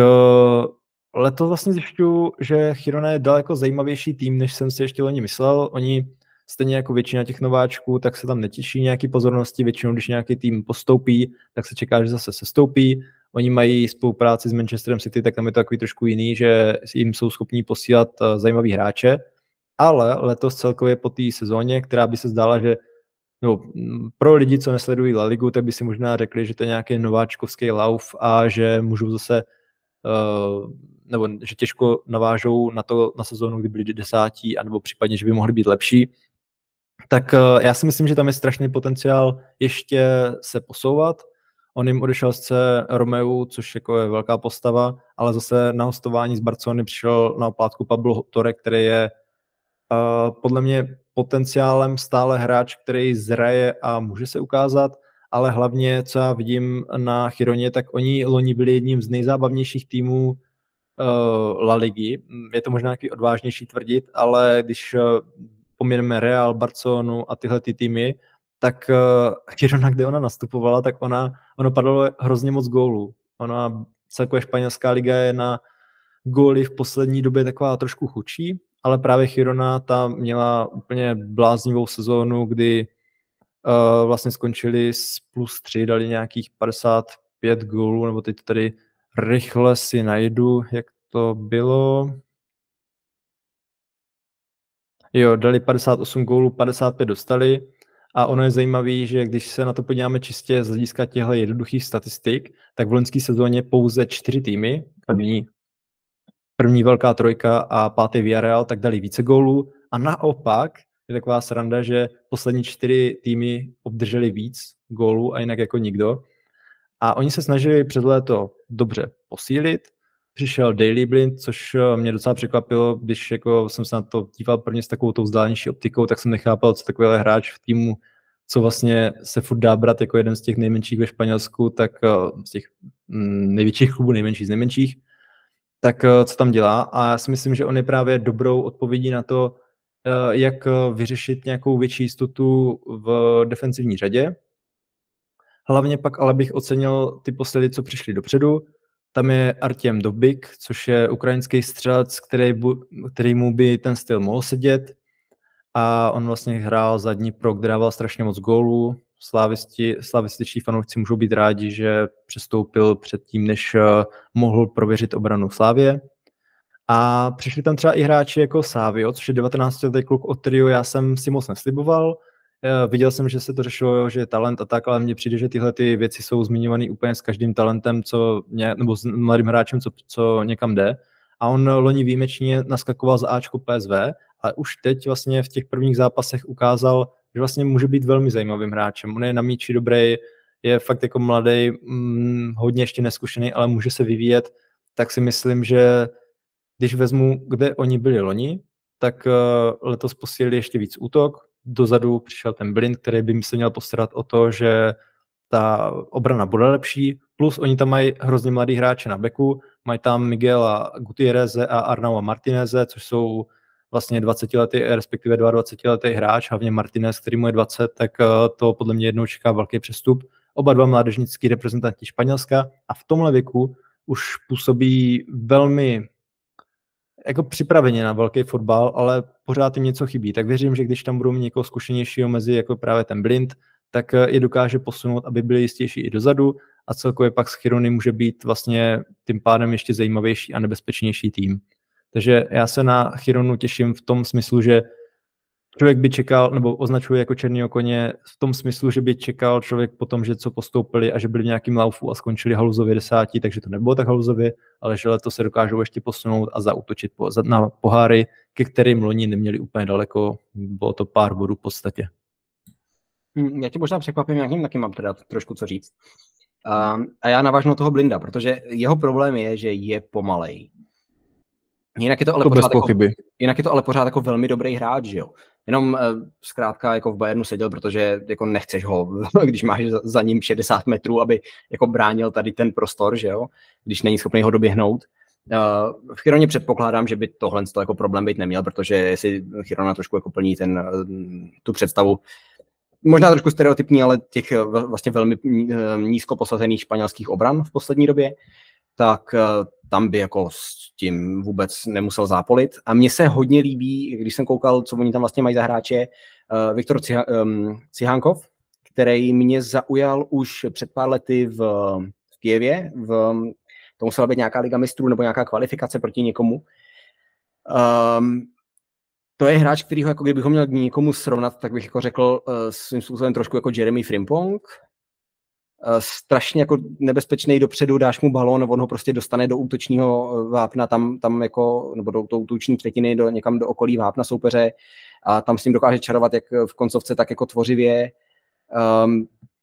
letos vlastně zjišťuju, že Chirona je daleko zajímavější tým, než jsem si ještě loni myslel. Oni stejně jako většina těch nováčků, tak se tam netěší nějaký pozornosti. Většinou, když nějaký tým postoupí, tak se čeká, že zase sestoupí oni mají spolupráci s Manchesterem City, tak tam je to takový trošku jiný, že jim jsou schopní posílat uh, zajímavý hráče, ale letos celkově po té sezóně, která by se zdála, že no, pro lidi, co nesledují La Ligu, tak by si možná řekli, že to je nějaký nováčkovský lauf a že můžou zase uh, nebo že těžko navážou na to na sezónu, kdy byli desátí, anebo případně, že by mohli být lepší. Tak uh, já si myslím, že tam je strašný potenciál ještě se posouvat On jim odešel z Romeu, což jako je velká postava, ale zase na hostování z Barcelony přišel na oplátku Pablo Tore, který je uh, podle mě potenciálem stále hráč, který zraje a může se ukázat, ale hlavně, co já vidím na Chironě, tak oni loni byli jedním z nejzábavnějších týmů La Ligy. Je to možná nějaký odvážnější tvrdit, ale když uh, poměreme Real, Barcelonu a tyhle ty týmy, tak Girona, kde ona nastupovala, tak ona, ono padalo hrozně moc gólů. Ona celkově španělská liga je na góly v poslední době taková trošku chudší, ale právě Girona ta měla úplně bláznivou sezónu, kdy uh, vlastně skončili s plus 3, dali nějakých 55 gólů, nebo teď tady rychle si najdu, jak to bylo. Jo, dali 58 gólů, 55 dostali a ono je zajímavé, že když se na to podíváme čistě z hlediska těchto jednoduchých statistik, tak v loňské sezóně pouze čtyři týmy, první, první velká trojka a pátý Villarreal, tak dali více gólů. A naopak je taková sranda, že poslední čtyři týmy obdrželi víc gólů a jinak jako nikdo. A oni se snažili před léto dobře posílit, přišel Daily Blind, což eh, mě docela překvapilo, když jako jsem se na to díval prvně s takovou tou vzdálenější optikou, tak jsem nechápal, co takovýhle hráč v týmu, co vlastně se furt dá brát jako jeden z těch nejmenších ve Španělsku, tak eh, z těch mm, největších klubů, nejmenších z nejmenších, tak eh, co tam dělá. A já si myslím, že on je právě dobrou odpovědí na to, jak vyřešit nějakou větší jistotu v defensivní řadě. Hlavně pak ale bych ocenil ty poslední, co přišli dopředu, tam je Artem Dobik, což je ukrajinský střelec, který, bu, který mu by ten styl mohl sedět. A on vlastně hrál zadní pro, kde dával strašně moc gólů. Slávisti, slavističní fanoušci můžou být rádi, že přestoupil předtím, než uh, mohl prověřit obranu Slávě. A přišli tam třeba i hráči jako Savio, což je 19 letý kluk od Trio, já jsem si moc nesliboval, Eh, viděl jsem, že se to řešilo, že je talent a tak, ale mně přijde, že tyhle ty věci jsou zmiňované úplně s každým talentem, co ně, nebo s mladým hráčem, co, co někam jde. A on loni výjimečně naskakoval za Ačko PSV, ale už teď vlastně v těch prvních zápasech ukázal, že vlastně může být velmi zajímavým hráčem. On je na míči dobrý, je fakt jako mladý, hm, hodně ještě neskušený, ale může se vyvíjet, tak si myslím, že když vezmu, kde oni byli loni, tak uh, letos posílili ještě víc útok, dozadu přišel ten Blind, který by se měl postarat o to, že ta obrana bude lepší, plus oni tam mají hrozně mladý hráče na beku, mají tam Miguela Gutierreze a Arnaua Martineze, což jsou vlastně 20 letý, respektive 22 letý hráč, hlavně Martinez, který mu je 20, tak eh, to podle mě jednou čeká velký přestup. Oba dva mládežnický reprezentanti Španělska a v tomhle věku už působí velmi jako připraveni na velký fotbal, ale pořád jim něco chybí. Tak věřím, že když tam budou mít někoho zkušenějšího mezi jako právě ten blind, tak eh, je dokáže posunout, aby byli jistější i dozadu a celkově pak s Chirony může být vlastně tím pádem ještě zajímavější a nebezpečnější tým. Takže já se na Chironu těším v tom smyslu, že člověk by čekal, nebo označuje jako černý koně v tom smyslu, že by čekal člověk po tom, že co postoupili a že byli v nějakým laufu a skončili haluzově desátí, takže to nebylo tak haluzově, ale že letos se dokážou ještě posunout a zautočit po, na poháry, ke kterým loni neměli úplně daleko, bylo to pár bodů v podstatě. Hm, já tě možná překvapím, jakým taky mám teda trošku co říct. A, a já navážu to toho Blinda, protože jeho problém je, že je pomalej. Jinak je to ale, to pořád, jako, jinak je to ale pořád jako velmi dobrý hráč, že jo. Jenom uh, zkrátka jako v Bayernu seděl, protože jako nechceš ho, [laughs] když máš za, za ním 60 metrů, aby jako bránil tady ten prostor, že jo, když není schopný ho doběhnout. Uh, v Chironě předpokládám, že by tohle to jako problém být neměl, protože jestli Chirona trošku jako plní ten, uh, tu představu, možná trošku stereotypní, ale těch vlastně velmi nízko posazených španělských obran v poslední době, tak tam by jako s tím vůbec nemusel zápolit. A mně se hodně líbí, když jsem koukal, co oni tam vlastně mají za hráče, uh, Viktor um, Cihankov, který mě zaujal už před pár lety v, v Kijevě. V, to musela být nějaká liga mistrů nebo nějaká kvalifikace proti někomu. Um, to je hráč, který ho, jako kdybych ho měl někomu srovnat, tak bych jako řekl uh, svým způsobem trošku jako Jeremy Frimpong, Eh, strašně jako nebezpečný dopředu, dáš mu balón, on ho prostě dostane do útočního eh, vápna, tam, tam jako, nebo do, do útoční třetiny, do, někam do okolí vápna soupeře a tam s ním dokáže čarovat jak v koncovce, tak jako tvořivě. Um, Eh,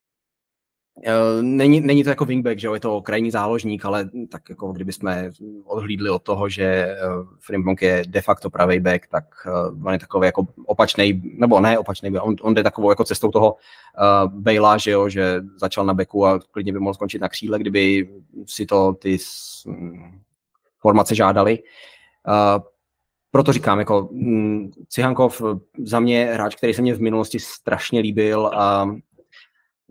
není, není to jako wingback, že jo, je to krajní záložník, ale tak jako kdyby jsme odhlídli od toho, že uh, Frimpong je de facto pravý back, tak uh, on je takový jako opačný, nebo ne opačný, on, on jde takovou jako cestou toho uh, Bejla, že jo, že začal na beku a klidně by mohl skončit na křídle, kdyby si to ty um, formace žádali. Uh, proto říkám, jako um, Cihankov za mě hráč, který se mě v minulosti strašně líbil a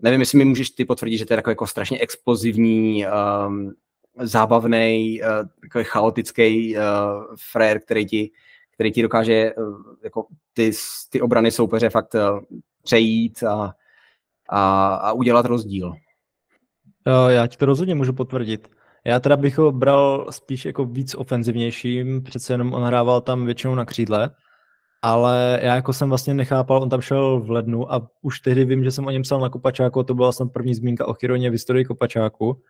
nevím, jestli mi můžeš ty potvrdit, že to je takový jako strašně explozivní, um, zábavný, uh, takový chaotický uh, frér, který ti, který ti dokáže uh, jako ty, ty obrany soupeře fakt uh, přejít a, a, a udělat rozdíl. Já ti to rozhodně můžu potvrdit. Já teda bych ho bral spíš jako víc ofenzivnějším, přece jenom on hrával tam většinou na křídle, ale já jako jsem vlastně nechápal, on tam šel v lednu a už tehdy vím, že jsem o něm psal na Kopačáku, to byla snad první zmínka o Chironě v historii Kopačáku.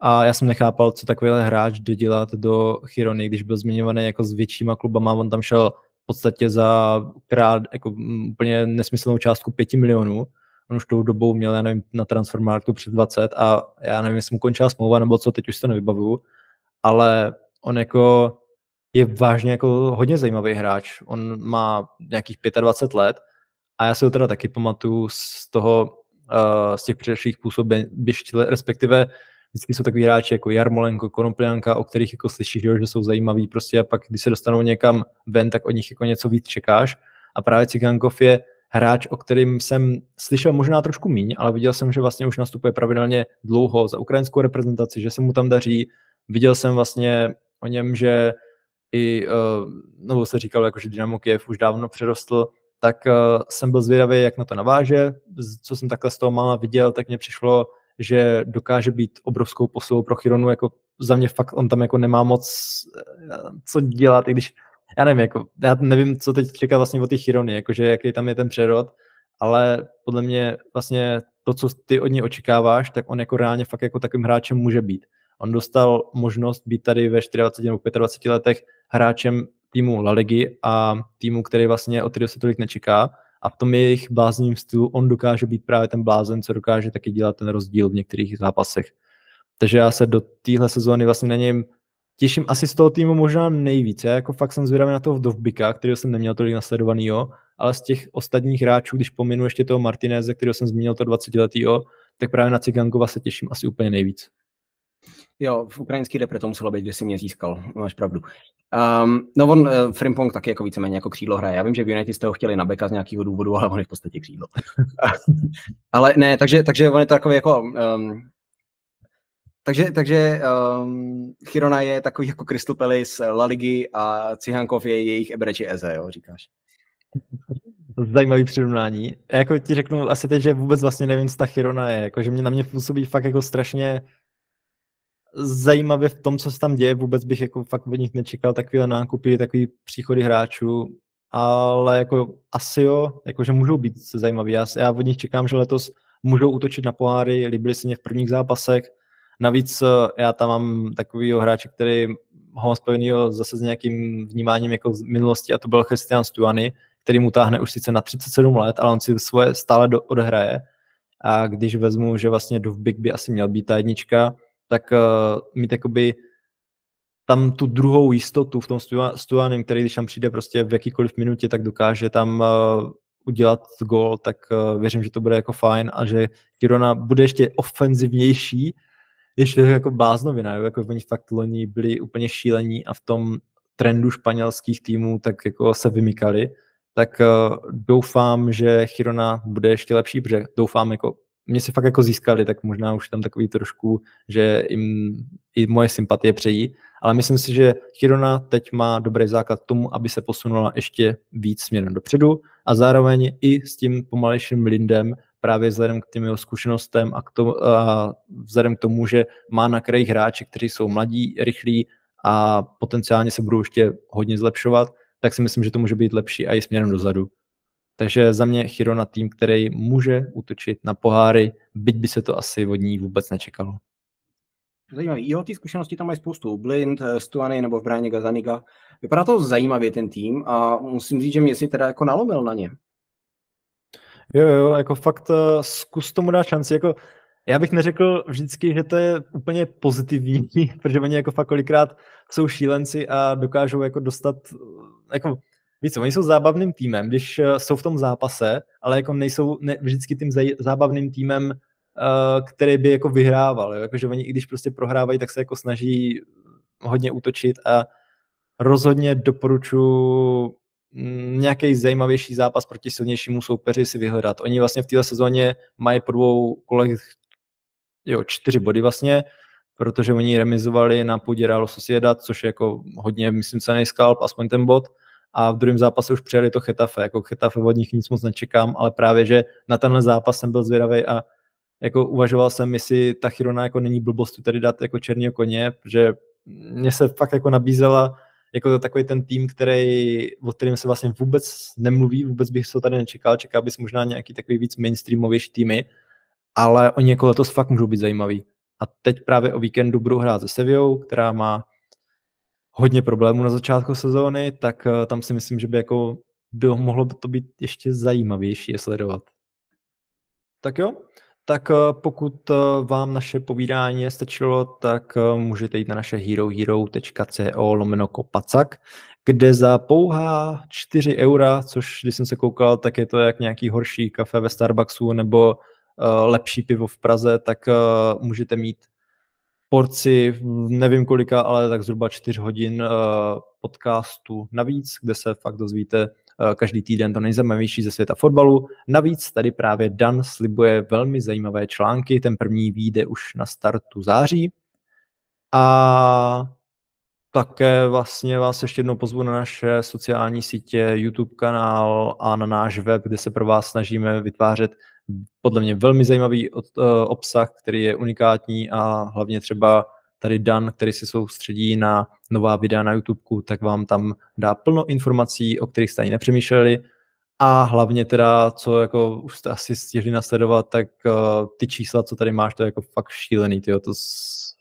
A já jsem nechápal, co takovýhle hráč jde dělat do Chirony, když byl zmiňovaný jako s většíma klubama, on tam šel v podstatě za krát jako úplně nesmyslnou částku 5 milionů, on už tou dobou měl, já nevím, na transfermarktu před 20 a já nevím, jestli mu končila smlouva nebo co, teď už to nevybavuju, ale on jako je vážně jako hodně zajímavý hráč. On má nějakých 25 let a já si ho teda taky pamatuju z toho, uh, z těch předešlých působišť, respektive vždycky jsou takový hráči jako Jarmolenko, Konoplянka, o kterých jako slyšíš, že jsou zajímaví prostě a pak, když se dostanou někam ven, tak od nich jako něco víc čekáš. A právě Cigankov je hráč, o kterým jsem slyšel možná trošku míň, ale viděl jsem, že vlastně už nastupuje pravidelně dlouho za ukrajinskou reprezentaci, že se mu tam daří. Viděl jsem vlastně o něm, že i, uh, nebo se říkalo, jako, že Dynamo Kiev už dávno přerostl, tak uh, jsem byl zvědavý, jak na to naváže. Co jsem takhle z toho mála viděl, tak mě přišlo, že dokáže být obrovskou posilou pro Chironu, jako za mě fakt on tam jako nemá moc eh, co dělat, i když já nevím, jako, já nevím, co teď čeká vlastně o ty Chirony, jakože jaký tam je ten přerod, ale podle mě vlastně to, co ty od něj očekáváš, tak on jako reálně fakt jako takovým hráčem může být. On dostal možnost být tady ve 24 nebo 25 letech hráčem týmu La Ligy a týmu, který vlastně od se tolik nečeká a v tom jejich bláznivém stylu on dokáže být právě ten blázen, co dokáže taky dělat ten rozdíl v některých zápasech. Takže já se do téhle sezóny vlastně na něm těším asi z toho týmu možná nejvíc. Já jako fakt jsem zvědavý na toho Dovbika, kterého jsem neměl tolik nasledovanýho, ale z těch ostatních hráčů, když pominu ještě toho Martineze, kterého jsem zmínil, to 20 letýho, tak právě na Cigankova se těším asi úplně nejvíc. Jo, v ukrajinský repre to muselo být, kde si mě získal, máš pravdu. Um, no on, uh, Frimpong taky jako víceméně jako křídlo hraje. Já vím, že v United jste ho chtěli na beka z nějakého důvodu, ale on je v podstatě křídlo. [laughs] ale ne, takže, takže on je takový jako... Um, takže, takže um, Chirona je takový jako Crystal Palace, La Ligy a Cihankov je jejich Ebreči Eze, jo, říkáš. Zajímavý přirovnání. Jako ti řeknu asi teď, že vůbec vlastně nevím, co ta Chirona je. Jako, že mě na mě působí fakt jako strašně zajímavě v tom, co se tam děje, vůbec bych jako fakt od nich nečekal takové nákupy, takový příchody hráčů, ale jako asi jo, jakože můžou být zajímaví. Já, já od nich čekám, že letos můžou útočit na poháry, líbili se mě v prvních zápasech. Navíc eh, já tam mám takovýho hráče, který ho mám spojenýho zase s nějakým vnímáním jako z minulosti a to byl Christian Stuany, který mu táhne už sice na 37 let, ale on si svoje stále do, odehraje. A když vezmu, že vlastně Dovbik by asi měl být ta jednička, tak uh, mít jakoby tam tu druhou jistotu v tom Stuanem, který když tam přijde prostě v jakýkoliv minutě, tak dokáže tam uh, udělat gol, tak uh, věřím, že to bude jako fajn a že Kirona bude ještě ofenzivnější, ještě jako bláznovina, jako oni fakt loni byli úplně šílení a v tom trendu španělských týmů tak jako se vymykali, tak uh, doufám, že Chirona bude ještě lepší, protože doufám jako mě si fakt jako získali, tak možná už tam takový trošku, že jim i moje sympatie přejí, ale myslím si, že Chirona teď má dobrý základ k tomu, aby se posunula ještě víc směrem dopředu a zároveň i s tím pomalejším Lindem právě vzhledem k těm jeho zkušenostem a, k tomu, a vzhledem k tomu, že má na krajích hráči, kteří jsou mladí, rychlí a potenciálně se budou ještě hodně zlepšovat, tak si myslím, že to může být lepší a i směrem dozadu. Takže za mě Chirona tým, který může útočit na poháry, byť by se to asi od ní vůbec nečekalo. Zajímavý. Jo, ty zkušenosti tam mají spoustu. Blind, eh, Stuany nebo v bráně Gazaniga. Vypadá to zajímavě ten tým a musím říct, že mě si teda jako nalomil na ně. Jo, jo, jako fakt uh, zkus tomu dát šanci. Jako, já bych neřekl vždycky, že to je úplně pozitivní, [laughs] protože oni jako fakt kolikrát jsou šílenci a dokážou jako dostat, jako Víš oni jsou zábavným týmem, když uh, jsou v tom zápase, ale jako nejsou ne, vždycky tím zábavným týmem, uh, který by jako vyhrával. Jo? Jakože oni, i když prostě prohrávají, tak se jako snaží hodně útočit a rozhodně doporučuji mm, nějaký zajímavější zápas proti silnějšímu soupeři si vyhledat. Oni vlastně v této sezóně mají po dvou kolech jo, čtyři body vlastně, protože oni remizovali na půdě Real Sociedad, což je jako hodně, myslím, cený skalp, aspoň ten bod a v druhém zápase už přijeli to Chetafe. Jako Chetafe od nich nic moc nečekám, ale právě, že na tenhle zápas jsem byl zvědavý a jako uvažoval jsem, jestli ta Chirona jako není blbost tady dát jako černýho koně, protože mě se fakt jako nabízela jako takový ten tým, který, o kterém se vlastně vůbec nemluví, vůbec bych se to tady nečekal, čekal bys možná nějaký takový víc mainstreamovější týmy, ale oni jako letos fakt můžou být zajímaví. A teď právě o víkendu budou hrát se Sevillou, která má hodně problémů na začátku sezóny, tak uh, tam si myslím, že by jako bylo, mohlo by to být ještě zajímavější je sledovat. Tak jo, tak eh, pokud eh, vám naše povídání stačilo, tak můžete jít na naše herohero.co lomeno kopacak, kde za pouhá 4 eura, což když jsem se koukal, tak je to jak nějaký horší kafe ve Starbucksu nebo lepší pivo v Praze, tak můžete mít porci, nevím kolika, ale tak zhruba 4 hodin podcastu navíc, kde se fakt dozvíte Eh, každý týden to nejzajímavější ze světa fotbalu. Navíc tady právě Dan slibuje velmi zajímavé články, ten první vyjde už na startu září. A také vlastně vás ještě jednou pozvu na naše sociální sítě, YouTube kanál a na náš web, kde se pro vás snažíme vytvářet podle mě velmi zajímavý eh, obsah, který je unikátní a hlavně třeba tady Dan, který se soustředí na nová videa na YouTube, tak vám tam dá plno informací, o kterých jste ani nepřemýšleli a hlavně teda, co jako už jste asi stihli nasledovat, tak uh, ty čísla, co tady máš, to je jako fakt šílený, tyjo, to,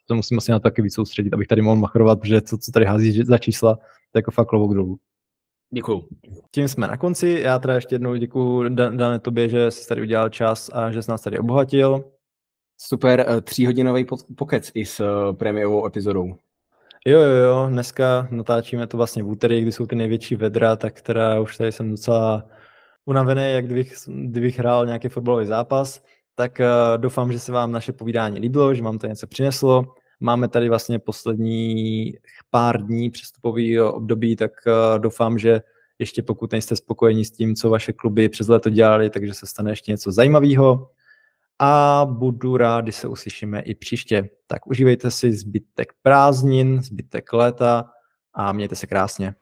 to musím asi na to taky víc soustředit, abych tady mohl machrovat, protože co, co tady hází za čísla, to je jako fakt klobouk dolů. Děkuju. Tím jsme na konci. Já teda ještě jednou děkuji Dane tobě, že jsi tady udělal čas a že jsi nás tady obohatil. Super uh, tříhodinový pokec i s uh, prémiovou epizodou. Jo, jo, jo, dneska natáčíme to vlastně v úterý, kdy jsou ty největší vedra, tak teda už tady jsem docela unavený, jak kdybych, kdybych hrál nějaký fotbalový zápas. Tak uh, doufám, že se vám naše povídání líbilo, že vám to něco přineslo. Máme tady vlastně poslední pár dní přestupový období, tak uh, doufám, že ještě pokud nejste spokojeni s tím, co vaše kluby přes léto dělali, takže se stane ještě něco zajímavého a budu rád, když se uslyšíme i příště. Tak užívejte si zbytek prázdnin, zbytek léta a mějte se krásně.